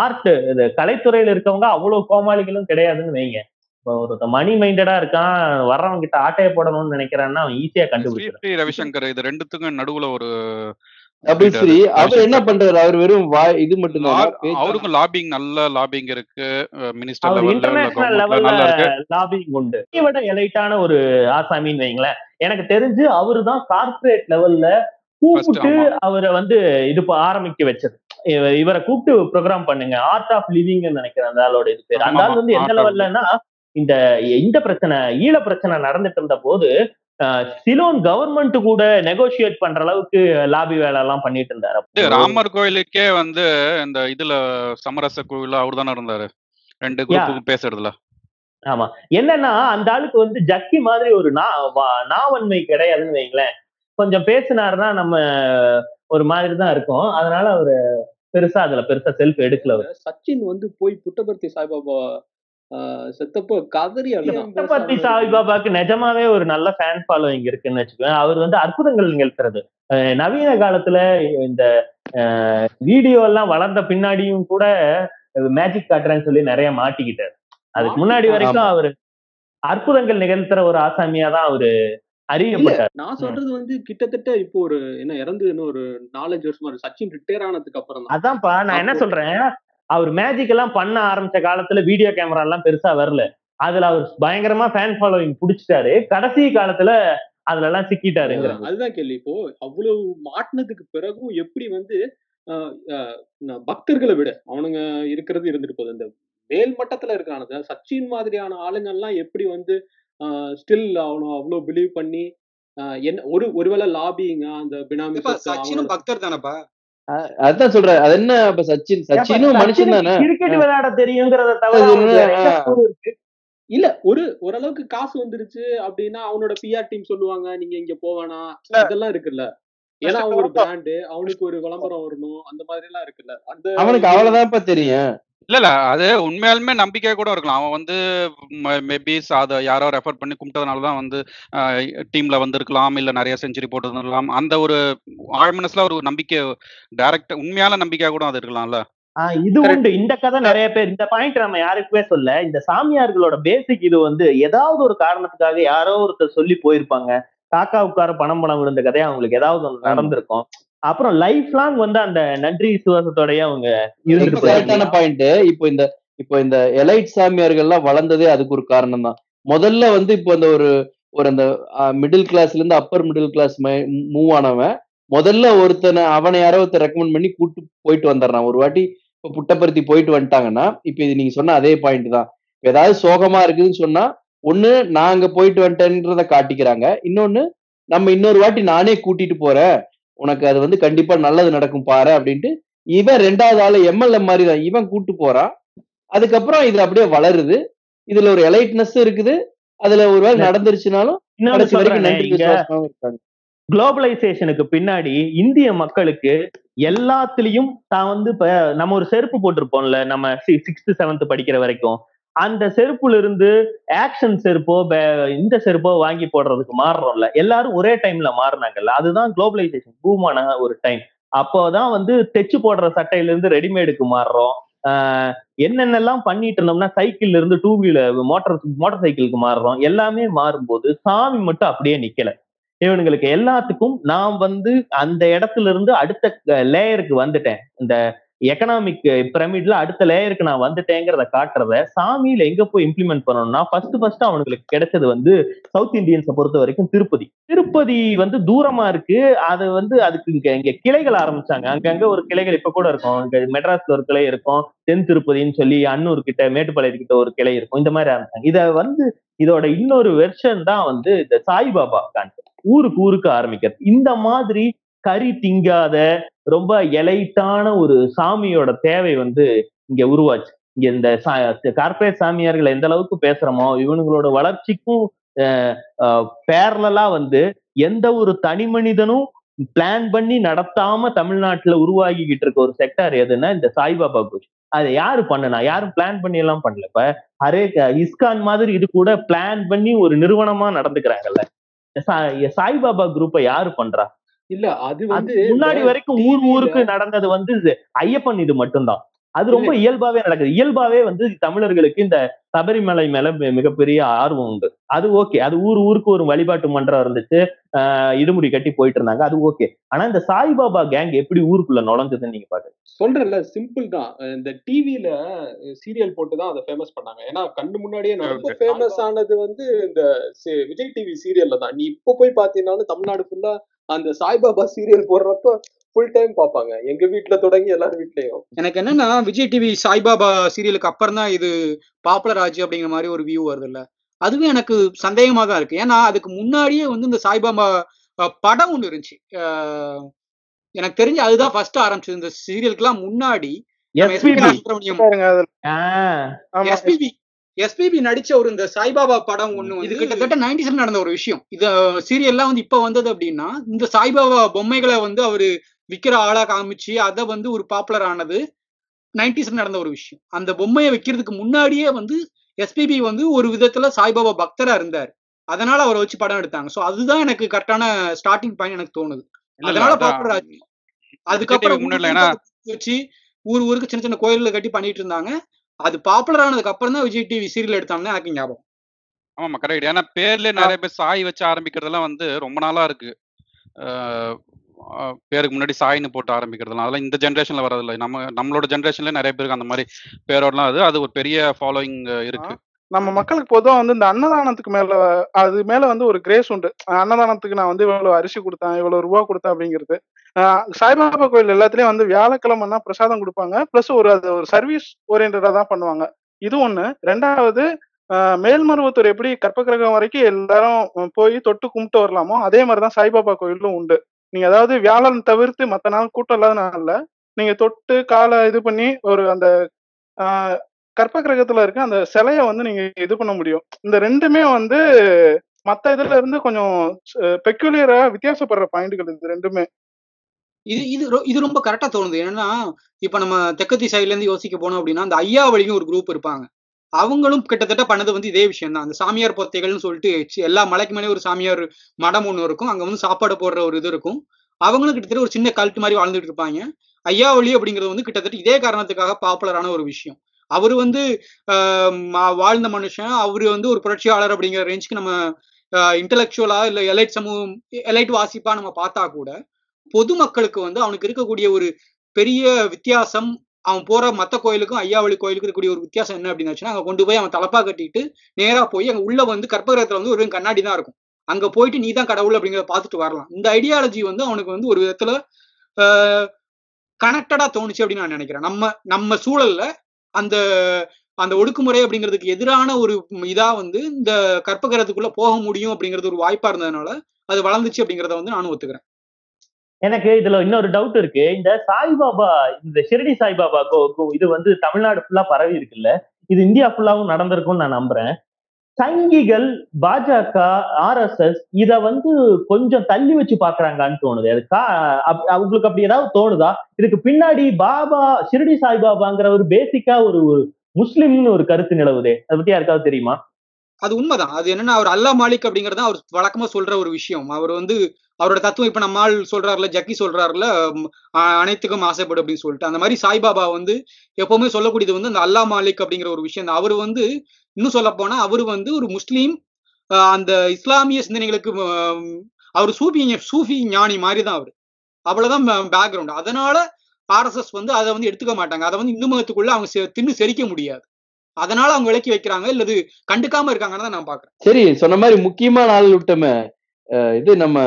ஆர்ட் இந்த கலைத்துறையில இருக்கவங்க அவ்வளவு கோமாளிகளும் கிடையாதுன்னு வைங்க. இப்போ ஒருத்த மணி மைண்டடா இருக்கான் வர்றவங்க கிட்ட ஆட்டைய போடணும்னு நினைக்கிறான்னா அவன் ஈஸியா ஸ்ரீ ரவிசங்கர் இது ரெண்டுத்துக்கும் நடுவுல ஒரு ஸ்ரீ அவர் என்ன பண்றாரு? அவர் வெறும் வாய் இது மட்டும் அவருக்கும் லாபிங் நல்ல லாபிங் இருக்கு. மினிஸ்டர் இன்டர்நேஷனல் லெவல்ல நல்லா இருக்கு. லாபிங் உண்டு. விட எலைட்டான ஒரு ஆசாமின்னு வைங்களேன். எனக்கு தெரிஞ்சு அவரு தான் கார்ப்பரேட் லெவல்ல கூப்பிட்டு அவரை வந்து இது ஆரம்பிக்க வச்சது. இவ- இவரை கூப்பிட்டு ப்ரோக்ராம் பண்ணுங்க. ஆர்ட் ஆஃப் லிவிங்னு நினைக்கிறேன் அந்த ஆளோட இது பேர். அந்த ஆள் வந்து எந்த லெவல்லன்னா இந்த இந்த பிரச்சனை ஈழ பிரச்சனை நடந்துட்டு இருந்த போது சிலோன் கவர்மெண்ட் கூட நெகோசியேட் பண்ற அளவுக்கு லாபி வேலை எல்லாம் பண்ணிட்டு இருந்தாரு. ராமர் கோயிலுக்கே வந்து இந்த இதுல சமரச கோயில அவர் தானே இருந்தாரு. ரெண்டு யா. குரூப்புக்கும் பேசுறதுல. ஆமா. என்னன்னா அந்த ஆளுக்கு வந்து ஜக்கி மாதிரி ஒரு நாவன்மை கிடையாதுன்னு வைங்களேன். கொஞ்சம் பேசினாருன்னா நம்ம ஒரு மாதிரி தான் இருக்கும். அதனால அவரு பெருசா அதுல பெருசா செல்ஃப் எடுக்கல சச்சின் வந்து போய் புட்டபர்த்தி சாய்பாபா செத்தப்போ கதறி புட்டபர்த்தி சாய்பாபாக்கு நிஜமாவே ஒரு நல்ல ஃபேன் ஃபாலோயிங் இருக்குன்னு வச்சுக்கோங்க. அவர் வந்து அற்புதங்கள் நிகழ்த்துறது. நவீன காலத்துல இந்த வீடியோ எல்லாம் வளர்ந்த பின்னாடியும் கூட மேஜிக் காட்டுறேன்னு சொல்லி நிறைய மாட்டிக்கிட்டாரு. அதுக்கு முன்னாடி வரைக்கும் அவரு அற்புதங்கள் நிகழ்த்துற ஒரு ஆசாமியா தான் அவரு அறியப்பட்டார். நான். சொல்றது வந்து கிட்டத்தட்ட இப்போ ஒரு என்ன இறந்து இன்னும் ஒரு நாலஞ்சு வருஷமா சச்சின் ரிட்டையர் ஆனதுக்கு அப்புறம் தான். அதான்ப்பா நான் என்ன சொல்றேன்? அவர் மேஜிக் எல்லாம் பண்ண ஆரம்பிச்ச காலத்துல வீடியோ கேமரா எல்லாம் பெருசா வரல. அதுல அவர் பயங்கரமா ஃபேன் ஃபாலோவிங் புடிச்சிட்டாரு. கடைசி காலத்துல அதுல எல்லாம் சிக்கிட்டாருங்கிற ஆஹ் அதுதான் கேள்வி. இப்போ அவ்வளவு மாட்டினதுக்கு பிறகும் எப்படி வந்து பக்தர்களை விட அவனுங்க இருக்கிறது இருந்துட்டு போகுது. இந்த மேல் மட்டத்துல இருக்கிறானுங்க சச்சின் மாதிரியான ஆளுங்க எல்லாம் எப்படி வந்து ஸ்டில் அவனை அவ்வளவு பிலீவ் பண்ணி ஆஹ் என்ன ஒரு ஒருவேளை லாபிங்க அந்த பினாமி சச்சினும் பக்தர் தானப்பா? அதான் சொல்றேன். அது என்ன இப்ப சச்சின்? சச்சினும் மனுஷன் தானே? கிரிக்கெட் விளையாட தெரியுங்கிறத தவிர இல்ல ஒரு ஓரளவுக்கு காசு வந்துருச்சு அப்படின்னா அவனோட பிஆர் டீம் சொல்லுவாங்க நீங்க இங்க போவேணா இதெல்லாம் இருக்குல்ல. ஏன்னா அவன் ஒரு பிராண்டு அவனுக்கு ஒரு விளம்பரம் வரணும் அந்த மாதிரி எல்லாம் இருக்குல்ல. அந்த அவனுக்கு இது அவ்வளவுதான்ப்பா தெரியும். இல்ல இல்ல அது உண்மையாலுமே நம்பிக்கை கூட இருக்கலாம். அவன் வந்து மேபி அதை யாரோ ரெஃபர் பண்ணி கும்பிட்டதுனால தான் வந்து டீம்ல வந்திருக்கலாம் இல்ல நிறைய செஞ்சுரி போட்டிருந்திருக்கலாம் அந்த ஒரு ஆழ்மனசுல ஒரு நம்பிக்கை டைரக்ட் உண்மையான நம்பிக்கை கூட அது இருக்கலாம்ல. இது உண்டு. இந்த கதை நிறைய பேர் இந்த பாயிண்ட் நம்ம யாருக்குமே சொல்ல இந்த சாமியார்களோட பேசிக் இது வந்து ஏதாவது ஒரு காரணத்துக்காக யாரோ ஒருத்தர் சொல்லி போயிருப்பாங்க. காக்கா உட்கார பணம் பணம் விழுந்த கதையா? அவங்களுக்கு ஏதாவது ஆமா. நடந்திருக்கும். அப்புறம் லைஃப் லாங் வந்து அந்த நன்றி சுவாசத்தோடய அவங்க இருந்துட்டு கரெக்டான பாயிண்ட் இப்போ இந்த இப்போ இந்த எலைட் சாமியார்கள்லாம் வளர்ந்ததே அதுக்கு ஒரு காரணம் தான் முதல்ல வந்து இப்போ அந்த ஒரு ஒரு அந்த மிடில் கிளாஸ்ல இருந்து அப்பர் மிடில் கிளாஸ் மூவ் ஆனவன் முதல்ல ஒருத்தனை அவனை யாரோ ஒருத்தர் ரெக்கமெண்ட் பண்ணி கூட்டு போயிட்டு வந்துடுறான். ஒரு வாட்டி இப்போ புட்டப்பருத்தி போயிட்டு வந்துட்டாங்கன்னா இப்போ இது நீங்க சொன்ன அதே பாயிண்ட் தான். இப்ப ஏதாவது சோகமா இருக்குதுன்னு சொன்னா ஒண்ணு நான் அங்க போயிட்டு வந்துட்டேன்றத காட்டிக்கிறாங்க. இன்னொன்னு நம்ம இன்னொரு வாட்டி நானே கூட்டிட்டு போறேன். உனக்கு அது வந்து கண்டிப்பா நல்லது நடக்கும் பாரு அப்படின்ட்டு இவன் ரெண்டாவது ஆளு எம்எல்ஏ மாதிரி தான் இவன் கூட்டு போறான் அதுக்கப்புறம் இது அப்படியே வளருது. இதுல ஒரு எலைட்னஸ் இருக்குது. அதுல ஒருவேளை நடந்துருச்சுனாலும் குளோபலைசேஷனுக்கு பின்னாடி இந்திய மக்களுக்கு எல்லாத்துலயும் தான் வந்து இப்ப நம்ம ஒரு செருப்பு போட்டிருப்போம்ல நம்ம சிக்ஸ்த் செவன்த் படிக்கிற வரைக்கும். அந்த செருப்புல இருந்து ஆக்ஷன் செருப்போ இந்த செருப்போ வாங்கி போடுறதுக்கு மாறுறோம்ல. எல்லாரும் ஒரே டைம்ல மாறினாங்கல்ல. அதுதான் குளோபலைசேஷன் பூமான ஒரு டைம் அப்போதான் வந்து தைச்சு போடுற சட்டையில இருந்து ரெடிமேடுக்கு மாறுறோம் என்னென்னலாம் பண்ணிட்டு இருந்தோம்னா சைக்கிள்ல இருந்து டூ வீலர் மோட்டார் மோட்டார் சைக்கிளுக்கு மாறுறோம். எல்லாமே மாறும்போது சாமி மட்டும் அப்படியே நிக்கல. இவனுங்களுக்கு எல்லாத்துக்கும் நான் வந்து அந்த இடத்துல இருந்து அடுத்த லேயருக்கு வந்துட்டேன். இந்த எக்கனாமிக் பிரமிட்ல அடுத்த லேயருக்கு நான் வந்துட்டேங்கிறத காட்டுறத சாமியில எங்க போய் இம்ப்ளிமெண்ட் பண்ணணும்னா ஃபர்ஸ்ட் ஃபர்ஸ்ட் அவனுங்களுக்கு கிடைச்சது வந்து சவுத் இந்தியன்ஸை பொறுத்த வரைக்கும் திருப்பதி. திருப்பதி வந்து தூரமா இருக்கு. அது வந்து அதுக்கு இங்க இங்க கிளைகள் ஆரம்பிச்சாங்க. அங்கங்க ஒரு கிளைகள் இப்ப கூட இருக்கும். இங்க மெட்ராஸ்ல ஒரு கிளை இருக்கும். தென் திருப்பதின்னு சொல்லி அன்னூர் கிட்ட மேட்டுப்பாளையம் கிட்ட ஒரு கிளை இருக்கும். இந்த மாதிரி ஆரம்பிச்சாங்க. இத வந்து இதோட இன்னொரு வெர்ஷன் தான் வந்து இந்த சாய்பாபா கான்செப்ட் ஊருக்கு ஊருக்கு ஆரம்பிக்கிறது. இந்த மாதிரி கறி திங்காத ரொம்ப எலைட்டான ஒரு சாமியோட தேவை வந்து இங்க உருவாச்சு. இங்க இந்த கார்பரேட் சாமியார்கள் எந்த அளவுக்கு பேசுறோமோ இவனுங்களோட வளர்ச்சிக்கும் பேரலா வந்து எந்த ஒரு தனி மனிதனும் பிளான் பண்ணி நடத்தாம தமிழ்நாட்டுல உருவாகிக்கிட்டு இருக்க ஒரு செக்டார் எதுன்னா இந்த சாய்பாபா குரூப் அதை யாரு பண்ணுனா? யாரும் பிளான் பண்ணி எல்லாம் பண்ணல. இப்ப ஹரே இஸ்கான் மாதிரி இது கூட பிளான் பண்ணி ஒரு நிறுவனமா நடந்துக்கிறாங்கல்ல. சாய்பாபா குரூப்பை யாரு பண்றா? இல்ல அது வந்து முன்னாடி வரைக்கும் ஊர் ஊருக்கு நடந்தது வந்து ஐயப்பன் இது மட்டும்தான். அது ரொம்ப இயல்பாவே நடக்குது. இயல்பாவே வந்து தமிழர்களுக்கு இந்த சபரிமலை மேல மிகப்பெரிய ஆர்வம் உண்டு. அது ஓகே. அது ஊர் ஊருக்கு ஒரு வழிபாட்டு மன்றம் இருந்துச்சு. ஆஹ் இடுமுடி கட்டி போயிட்டு இருந்தாங்க. அது ஓகே. ஆனா இந்த சாய்பாபா கேங் எப்படி ஊருக்குள்ள நுழைஞ்சதுன்னு நீங்க பாருங்க சொல்றேன்ல சிம்பிள் தான். இந்த டிவில சீரியல் போட்டு தான் அதை ஃபேமஸ் பண்ணாங்க. ஏன்னா கண்ணு முன்னாடியே ரொம்ப Okay. ஃபேமஸ் ஆனது வந்து இந்த விஜய் டிவி சீரியல்ல தான். நீ இப்போ போய் பார்த்தீங்கன்னாலும் தமிழ்நாடு ஃபுல்லா அந்த சாய்பாபா சீரியல் போடுறப்ப ஃபுல் டைம் பார்ப்பாங்க. எங்க வீட்ல தொடங்கி எல்லார் வீட்லயும். எனக்கு என்னன்னா விஜய் டிவி சாய்பாபா சீரியலுக்கு அப்புறம் தான் இது பாப்புலர் ஆச்சு அப்படிங்கிற மாதிரி ஒரு வியூ வருது இல்ல அதுவே எனக்கு சந்தேகமா தான் இருக்கு. ஏன்னா அதுக்கு முன்னாடியே வந்து இந்த சாய்பாபா படம் ஒண்ணு இருந்துச்சு. எனக்கு தெரிஞ்சு அதுதான் ஃபர்ஸ்ட் ஆரம்பிச்சது. இந்த சீரியலுக்குலாம் முன்னாடி எஸ்பிபி எஸ்பிபி நடிச்ச ஒரு இந்த சாய்பாபா படம் ஒண்ணு இது கிட்டத்தட்ட நைன்டிஸ்ல நடந்த ஒரு விஷயம். இது சீரியல்லாம் வந்து இப்ப வந்தது அப்படின்னா இந்த சாய்பாபா பொம்மைகளை வந்து அவரு விக்கிற ஆளா காமிச்சு அதை வந்து ஒரு பாப்புலர் ஆனது நைன்டிஸ்ல நடந்த ஒரு விஷயம். அந்த பொம்மையை வைக்கிறதுக்கு முன்னாடியே வந்து எஸ்பிபி வந்து ஒரு விதத்துல சாய்பாபா பக்தரா இருந்தார். அதனால அவரை வச்சு படம் எடுத்தாங்க. சோ அதுதான் எனக்கு கரெக்டான ஸ்டார்டிங் பாயிண்ட் எனக்கு தோணுது. அதனால அதான் பாப்புலர் ஆச்சு. அதுக்கப்புறம் வச்சு ஊர் ஊருக்கு சின்ன சின்ன கோயில்ல கட்டி பண்ணிட்டு இருந்தாங்க. அது பாப்புலர் ஆனதுக்கு அப்புறம் தான் விஜய் டிவி சீரியல் எடுத்தாங்கன்னு எனக்கு ஞாபகம். ஆமாமா கரெக்ட் ஏன்னா பேர்லயே நிறைய பேர் சாய் வச்சு ஆரம்பிக்கிறதெல்லாம் வந்து ரொம்ப நாளா இருக்கு. பேருக்கு முன்னாடி சாய்னு போட்டு ஆரம்பிக்கிறதுலாம் அதெல்லாம் இந்த ஜென்ரேஷன்ல வரதில்லை நம்ம நம்மளோட ஜென்ரேஷன்ல நிறைய பேருக்கு அந்த மாதிரி பேரோடலாம் அது அது ஒரு பெரிய ஃபாலோயிங் இருக்கு. நம்ம மக்களுக்கு பொதுவாக வந்து இந்த அன்னதானத்துக்கு மேல அது மேல வந்து ஒரு கிரேஸ் உண்டு. அன்னதானத்துக்கு நான் வந்து இவ்வளவு அரிசி கொடுத்தேன் இவ்வளவு ரூபா கொடுத்தேன் அப்படிங்கிறது. சாய்பாபா கோயில் எல்லாத்துலயும் வந்து வியாழக்கிழமைனா பிரசாதம் கொடுப்பாங்க. பிளஸ் ஒரு அது ஒரு சர்வீஸ் ஓரியன்டா தான் பண்ணுவாங்க. இது ஒண்ணு. ரெண்டாவது மேல்மருவத்தூர் எப்படி கற்பகிரகம் வரைக்கும் எல்லாரும் போய் தொட்டு கும்பிட்டு வரலாமோ அதே மாதிரிதான் சாய்பாபா கோயிலும் உண்டு. நீங்க அதாவது வியாழன் தவிர்த்து மற்ற நாள் கூட்டம் இல்லாத நாள்ல நீங்க தொட்டு காலை இது பண்ணி ஒரு அந்த கற்ப கிரகத்துல இருக்க அந்த சிலைய வந்து நீங்க இது பண்ண முடியும். இந்த ரெண்டுமே வந்து மத்த இதுல இருந்து கொஞ்சம் பெக்யூலியரா வித்தியாசப்படுற பாயிண்ட்கள் இது ரெண்டுமே. இது இது ரொ- இது ரொம்ப கரெக்டா தோணுது. என்னன்னா இப்ப நம்ம தெற்கத்தி சைட்ல இருந்து யோசிக்க போனோம் அப்படின்னா அந்த ஐயா வழியும் ஒரு குரூப் இருப்பாங்க. அவங்களும் கிட்டத்தட்ட பண்ணது வந்து இதே விஷயம் தான். அந்த சாமியார் பொத்தைகள்னு சொல்லிட்டு எல்லா மலைக்கு மேலே ஒரு சாமியார் மடம் ஒன்று இருக்கும். அங்க வந்து சாப்பாடு போடுற ஒரு இது இருக்கும். அவங்களும் கிட்டத்தட்ட ஒரு சின்ன கல்ட்டு மாதிரி வாழ்ந்துட்டு இருப்பாங்க. ஐயாவளி அப்படிங்கிறது வந்து கிட்டத்தட்ட இதே காரணத்துக்காக பாப்புலரான ஒரு விஷயம். அவர் வந்து வாழ்ந்த மனுஷன். அவர் வந்து ஒரு புரட்சியாளர் அப்படிங்கிற ரேஞ்சுக்கு நம்ம இன்டலெக்சுவலா இல்ல எலைட் சமூகம் எலைட் வாசிப்பா நம்ம பார்த்தா கூட பொதுமக்களுக்கு வந்து அவனுக்கு இருக்கக்கூடிய ஒரு பெரிய வித்தியாசம் அவன் போற மத்த கோயிலுக்கும் ஐயாவளி கோயிலுக்கு இருக்கக்கூடிய ஒரு வித்தியாசம் என்ன அப்படின்னு அங்க கொண்டு போய் அவன் தலப்பா கட்டிட்டு நேரா போய் அங்க உள்ள வந்து கற்பகிரகத்துல வந்து ஒரு கண்ணாடி தான் இருக்கும். அங்க போயிட்டு நீ தான் கடவுள் அப்படிங்கிறத பார்த்துட்டு வரலாம். இந்த ஐடியாலஜி வந்து அவனுக்கு வந்து ஒரு விதத்துல கனெக்டடா தோணுச்சு அப்படின்னு நான் நினைக்கிறேன். நம்ம நம்ம சூழல்ல அந்த அந்த ஒடுக்குமுறை அப்படிங்கிறதுக்கு எதிரான ஒரு இதா வந்து இந்த கற்பகரத்துக்குள்ள போக முடியும் அப்படிங்கிறது ஒரு வாய்ப்பா இருந்ததுனால அது வளர்ந்துச்சு அப்படிங்கிறத வந்து நானும் ஒத்துக்கிறேன். எனக்கு இதுல இன்னொரு டவுட் இருக்கு. இந்த சாய்பாபா இந்த ஷிரடி சாய்பாபா கோ- கோ- இது வந்து தமிழ்நாடு ஃபுல்லா பரவி இருக்குல்ல. இது இந்தியா ஃபுல்லாவும் நடந்திருக்கும்னு நான் நம்புறேன். சங்கிகள் பாஜக ஆர் எஸ் எஸ் இத வந்து கொஞ்சம் தள்ளி வச்சு பாக்குறாங்கன்னு தோணுது. அதுக்கா அவங்களுக்கு அப்படி ஏதாவது தோணுதா? இதுக்கு பின்னாடி பாபா ஷிரடி சாய்பாபாங்கிற ஒரு பேசிக்கா ஒரு முஸ்லிம்னு ஒரு கருத்து நிலவுதே. அதை பத்தி யாருக்காவது தெரியுமா? அது உண்மைதான். அது என்னன்னா அவர் அல்லா மாலிக் அப்படிங்கறது அவர் வழக்கமா சொல்ற ஒரு விஷயம். அவர் வந்து அவரோட தத்துவம் இப்ப நம்ம ஆள் சொல்றாருல ஜக்கி சொல்றாருல அனைத்துக்கும் ஆசைப்படும் அப்படின்னு சொல்லிட்டு. அந்த மாதிரி சாய்பாபா வந்து எப்பவுமே சொல்லக்கூடியது வந்து அந்த அல்லா மாலிக் அப்படிங்கிற ஒரு விஷயம் அவர் வந்து இன்னும் சொல்ல போனா அவர் வந்து ஒரு முஸ்லீம் அந்த இஸ்லாமிய சிந்தனைகளுக்கு அவர் சூஃபி சூஃபி ஞானி மாதிரி தான் அவர். அவ்வளவுதான் பேக்ரவுண்ட் அதனால ஆர்எஸ்எஸ் வந்து அதை வந்து எடுத்துக்க மாட்டாங்க. அதை வந்து இந்து மதத்துக்குள்ள அவங்க தின்னு செரிக்க முடியாது. அதனால அவங்க விலக்கி வைக்கிறாங்க. இல்லது கண்டுக்காம இருக்காங்கன்னு தான் நான் பாக்குறேன். சரி சொன்ன மாதிரி முக்கியமான ஆள் விட்டோமே இது நம்ம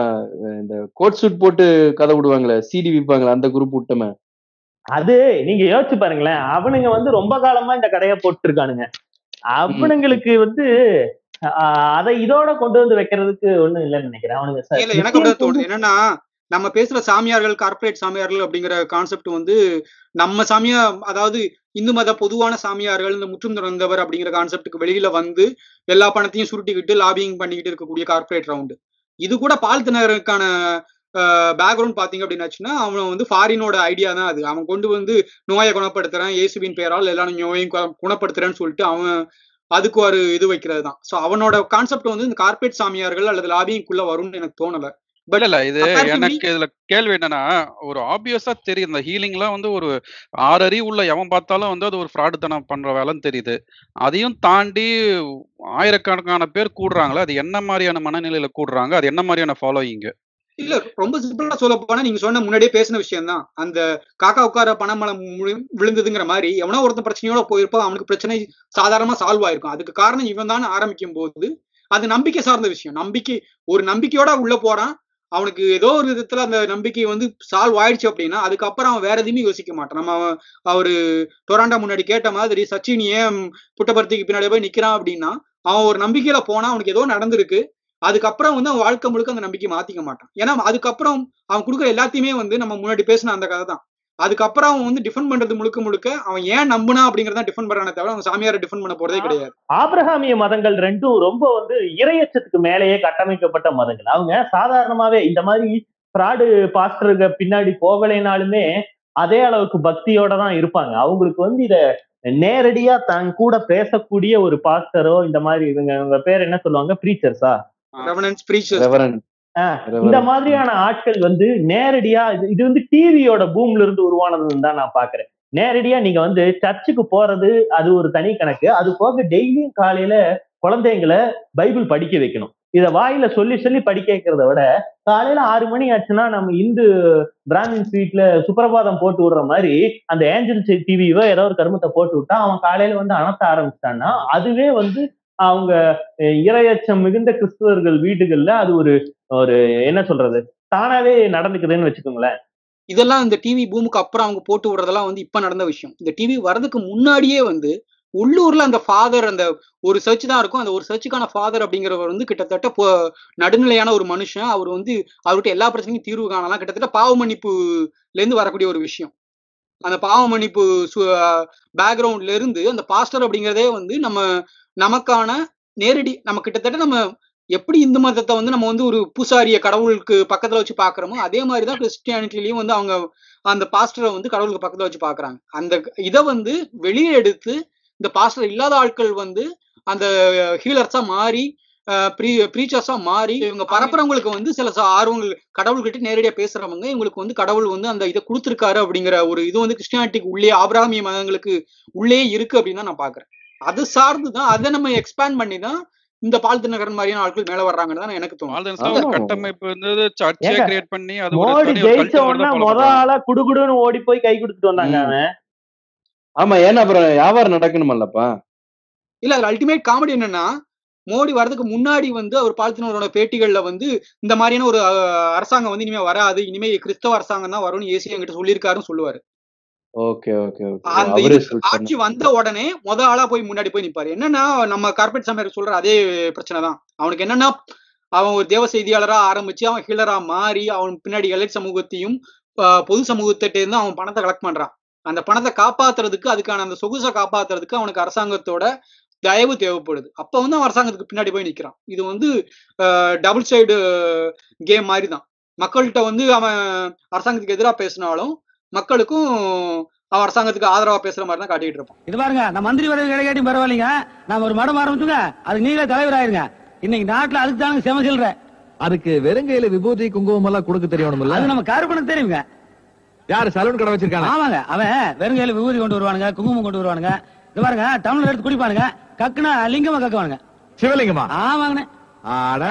இந்த கோட் சூட் போட்டு கதை விடுவாங்களே சிடி விற்பாங்களே அந்த குரூப் விட்டோமே. அது நீங்க யோசிச்சு பாருங்களேன். அவனுங்க வந்து ரொம்ப காலமா இந்த கடையை போட்டுருக்கானுங்க. அவனுங்களுக்கு வந்து அதை இதோட கொண்டு வந்து வைக்கிறதுக்கு ஒண்ணும் இல்லைன்னு நினைக்கிறேன். இல்ல எனக்கு தோணுது. என்னன்னா நம்ம பேசுற சாமியார்கள் கார்ப்பரேட் சாமியார்கள் அப்படிங்கிற கான்செப்ட் வந்து நம்ம சாமியா அதாவது இந்து மத பொதுவான சாமியார்கள் இந்த முற்றும் துறந்தவர் அப்படிங்கிற கான்செப்டுக்கு வெளியில வந்து எல்லா பணத்தையும் சுருட்டிக்கிட்டு லாபிங் பண்ணிக்கிட்டு இருக்கக்கூடிய கார்ப்பரேட் ரவுண்டு இது கூட பால்த்தினருக்கான பேக்ரவுண்ட் பாத்தீங்க அப்படின்னாச்சுன்னா அவன் வந்து ஃபாரினோட ஐடியா தான் அது. அவன் கொண்டு வந்து நோயை குணப்படுத்துறேன் இயேசுவின் பெயரால் எல்லா நோயையும் குணப்படுத்துறேன்னு சொல்லிட்டு அவன் அதுக்கு ஒரு இது வைக்கிறது தான். ஸோ அவனோட கான்செப்ட் வந்து இந்த கார்ப்பரேட் சாமியார்கள் அல்லது லாபிங்குள்ள வரும்னு எனக்கு தோணல. இல்ல இல்ல இது எனக்கு இதுல கேள்வி என்னன்னா ஒரு ஆப்வியஸா தெரியுது. இந்த ஹீலிங்லாம் வந்து ஒரு ஆறு அறிவு உள்ள எவன் பார்த்தாலும் வந்து அது ஒரு ஃப்ராடுத்தனம் பண்ற வேலைன்னு தெரியுது. அதையும் தாண்டி ஆயிரக்கணக்கான பேர் கூடுறாங்களே அது என்ன மாதிரியான மனநிலையில கூடுறாங்க அது என்ன மாதிரியான ஃபாலோயிங் இல்ல ரொம்ப சிம்பிளா சொல்ல போனா நீங்க சொன்ன முன்னாடியே பேசின விஷயம் தான் அந்த காக்கா உட்கார பணமலம் முழு- விழுந்ததுங்கிற மாதிரி எவனோ ஒருத்தன் பிரச்சனையோட போயிருப்பான் அவனுக்கு பிரச்சனை சாதாரணமா சால்வ் ஆயிருக்கும். அதுக்கு காரணம் இவன் தான் ஆரம்பிக்கும் போது அது நம்பிக்கை சார்ந்த விஷயம். நம்பிக்கை ஒரு நம்பிக்கையோட உள்ள போறான் அவனுக்கு ஏதோ ஒரு விதத்துல அந்த நம்பிக்கை வந்து சால்வ் ஆயிடுச்சு அப்படின்னா அதுக்கப்புறம் அவன் வேற எதுவுமே யோசிக்க மாட்டான். நம்ம அவரு டொராண்டா முன்னாடி கேட்ட மாதிரி சச்சின் ஏன் புட்டபர்த்திக்கு பின்னாடி போய் நிக்கிறான் அப்படின்னா அவன் ஒரு நம்பிக்கையில போனா அவனுக்கு ஏதோ நடந்திருக்கு. அதுக்கப்புறம் வந்து அவன் வாழ்க்கை முழுக்க அந்த நம்பிக்கை மாத்திக்க மாட்டான். ஏன்னா அதுக்கப்புறம் அவன் கொடுக்குற எல்லாத்தையுமே வந்து நம்ம முன்னாடி பேசின அந்த கதை தான். அதுக்கப்புறம் அவன் வந்து டிஃபெண்ட் பண்றது முழுக்க முழுக்க அவன் ஏன் நம்புனா அப்படிங்கறத டிஃபெண்ட் பண்றானே தவிர அவன் சாமியார டிஃபெண்ட் பண்ண போறதே கிடையாது. ஆபிரகாமிய மதங்கள் ரெண்டும் ரொம்ப வந்து இரையச்சத்துக்கு மேலேயே கட்டமைக்கப்பட்ட மதங்கள். அவங்க சாதாரணமாவே இந்த மாதிரி ஃப்ராடு பாஸ்டருக்கு பின்னாடி போகலைனாலுமே அதே அளவுக்கு பக்தியோட தான் இருப்பாங்க. அவங்களுக்கு வந்து இத நேரடியா தன் கூட பேசக்கூடிய ஒரு பாஸ்டரோ இந்த மாதிரி இவங்க இவங்க பேர் என்ன சொல்லுவாங்க? ப்ரீச்சர்ஸா இந்த மாதிரியான ஆட்கள் வந்து நேரடியா இது வந்து டிவியோட பூம்ல இருந்து உருவானதுன்னு தான் நான் பாக்குறேன். நேரடியா நீங்க வந்து சர்ச்சுக்கு போறது அது ஒரு தனி கணக்கு. அது போக டெய்லியும் காலையில குழந்தைங்களை பைபிள் படிக்க வைக்கணும். இத வாயில சொல்லி சொல்லி படிக்க வைக்கிறத விட காலையில ஆறு மணி ஆச்சுன்னா நம்ம இந்து பிராமின்ஸ் வீட்ல சுப்பிரபாதம் போட்டு விடுற மாதிரி அந்த ஏஞ்சல் டிவியோ ஏதோ ஒரு கருமத்தை போட்டு விட்டா அவன் காலையில வந்து அணத்த ஆரம்பிச்சிட்டான்னா அதுவே வந்து அவங்க இரையச்சம் மிகுந்த கிறிஸ்துவர்கள் வீடுகள்ல அது ஒரு ஒரு என்ன சொல்றது? தானாவே நடந்துக்குதுன்னு வச்சுக்கோங்களேன். இதெல்லாம் இந்த டிவி பூமுக்கு அப்புறம் அவங்க போட்டு விடுறதெல்லாம் வந்து இப்ப நடந்த விஷயம். இந்த டிவி வர்றதுக்கு முன்னாடியே வந்து உள்ளூர்ல அந்த ஃபாதர் அந்த ஒரு சர்ச் தான் இருக்கும். அந்த ஒரு சர்ச்சுக்கான ஃபாதர் அப்படிங்கிறவர் வந்து கிட்டத்தட்ட நடுநிலையான ஒரு மனுஷன். அவர் வந்து அவர்கிட்ட எல்லா பிரச்சனையும் தீர்வு காணலாம். கிட்டத்தட்ட பாவ மன்னிப்புல இருந்து வரக்கூடிய ஒரு விஷயம். அந்த பாவ மன்னிப்பு பேக்ரவுண்ட்ல இருந்து அந்த பாஸ்டர் அப்படிங்கிறதே வந்து நம்ம நமக்கான நேரடி நம்ம கிட்டத்தட்ட நம்ம எப்படி இந்து மதத்தை வந்து நம்ம வந்து ஒரு பூசாரிய கடவுளுக்கு பக்கத்துல வச்சு பாக்குறோமோ அதே மாதிரிதான் கிறிஸ்டியானிட்டிலயும் வந்து அவங்க அந்த பாஸ்டரை வந்து கடவுளுக்கு பக்கத்துல வச்சு பாக்குறாங்க. அந்த இதை வந்து வெளியே எடுத்து இந்த பாஸ்டர் இல்லாத ஆட்கள் வந்து அந்த ஹீலர்ஸா மாறி ப்ரீச்சர்ஸா மாறி இவங்க பரப்புறவங்களுக்கு வந்து சில ச- ஆர்வங்கள் கடவுள்கிட்ட நேரடியா பேசுறவங்க இவங்களுக்கு வந்து கடவுள் வந்து அந்த இதை கொடுத்துருக்காரு அப்படிங்கிற ஒரு இது வந்து கிறிஸ்டியானிட்டிக்கு உள்ளே ஆபிராமிய மதங்களுக்கு உள்ளே இருக்கு அப்படின்னு தான் நான் பாக்குறேன். அது சார்ந்து தான் அதை நம்ம எக்ஸ்பேண்ட் பண்ணி தான் இந்த பால்த்து நகரன் மாதிரியான ஆட்கள் மேல வர்றாங்கன்னு தான் எனக்கு தோணும் கட்டமைப்பு கிரியேட் பண்ணி அது மோடி ஜெயிச்ச உடனே முத. ஆளா குடுகுடுன்னு ஓடி போய் கை கொடுத்துட்டு வந்தாங்க. அவன். ஆமா ஏன்னா அப்புறம் வியாபாரம் நடக்கணுமல்லப்பா. இல்ல அதுல அல்டிமேட் காமெடி என்னன்னா மோடி வர்றதுக்கு முன்னாடி வந்து அவர் பால்த்தினரோட பேட்டிகள்ல வந்து இந்த மாதிரியான ஒரு அரசாங்கம் வந்து இனிமே வராது. இனிமே கிறிஸ்தவ அரசாங்கம் தான் வரும்னு ஏசி என்கிட்ட சொல்லியிருக்காருன்னு சொல்லுவாரு. ஆட்சி வந்த உடனே முத ஆளா போய் முன்னாடி போய் நிப்பாரு. என்னன்னா நம்ம கார்பரேட் சாமியார் சொல்ற அதே பிரச்சனை தான். அவனுக்கு என்னன்னா அவன் ஒரு தேவ செய்தியாளரா ஆரம்பிச்சு அவன் ஹீலரா மாறி அவன் பின்னாடி எலைட் சமூகத்தையும் பொது சமூகத்திட்ட இருந்து அவன் பணத்தை கலெக்ட் பண்றான். அந்த பணத்தை காப்பாத்துறதுக்கு அதுக்கான அந்த சொகுசை காப்பாத்துறதுக்கு அவனுக்கு அரசாங்கத்தோட தயவு தேவைப்படுது. அப்ப வந்து அவன் அரசாங்கத்துக்கு பின்னாடி போய் நிக்கிறான். இது வந்து டபுள் சைடு கேம் மாதிரி தான் மக்கள்கிட்ட வந்து அவன் அரசாங்கத்துக்கு எதிராக பேசினாலும் மக்களுக்கும் அவன் அரசாங்கத்துக்கு ஆதரவா பேசுற மாதிரி தான் காட்டிட்டு இருப்பான். இது பாருங்க நான் மந்திரி பதவி கிடைக்காட்டியும் பரவாயில்லைங்க. நான் ஒரு மடம் ஆரம்பிச்சுங்க அதுக்கு நீங்களே தலைவர் ஆயிருங்க. இன்னைக்கு நாட்டுல அதுக்கு தானுங்க செம சில்ற அதுக்கு வெறுங்கையில விபூதி குங்குமம் எல்லாம் கொடுக்க தெரியணும்ல அது நம்ம கருப்பணம் தெரியுங்க. யாரு? சலூன் கடை வச்சிருக்காங்க ஆமாங்க அவன் வெறும் கையில விபூதி கொண்டு வருவானுங்க குங்குமம் கொண்டு வருவானுங்க. இது பாருங்க டவுன்ல எடுத்து குடிப்பானுங்க. கக்குனா லிங்கமா கக்குவானுங்க. சிவலிங்கமா? ஆமாங்கண்ணே ஆட.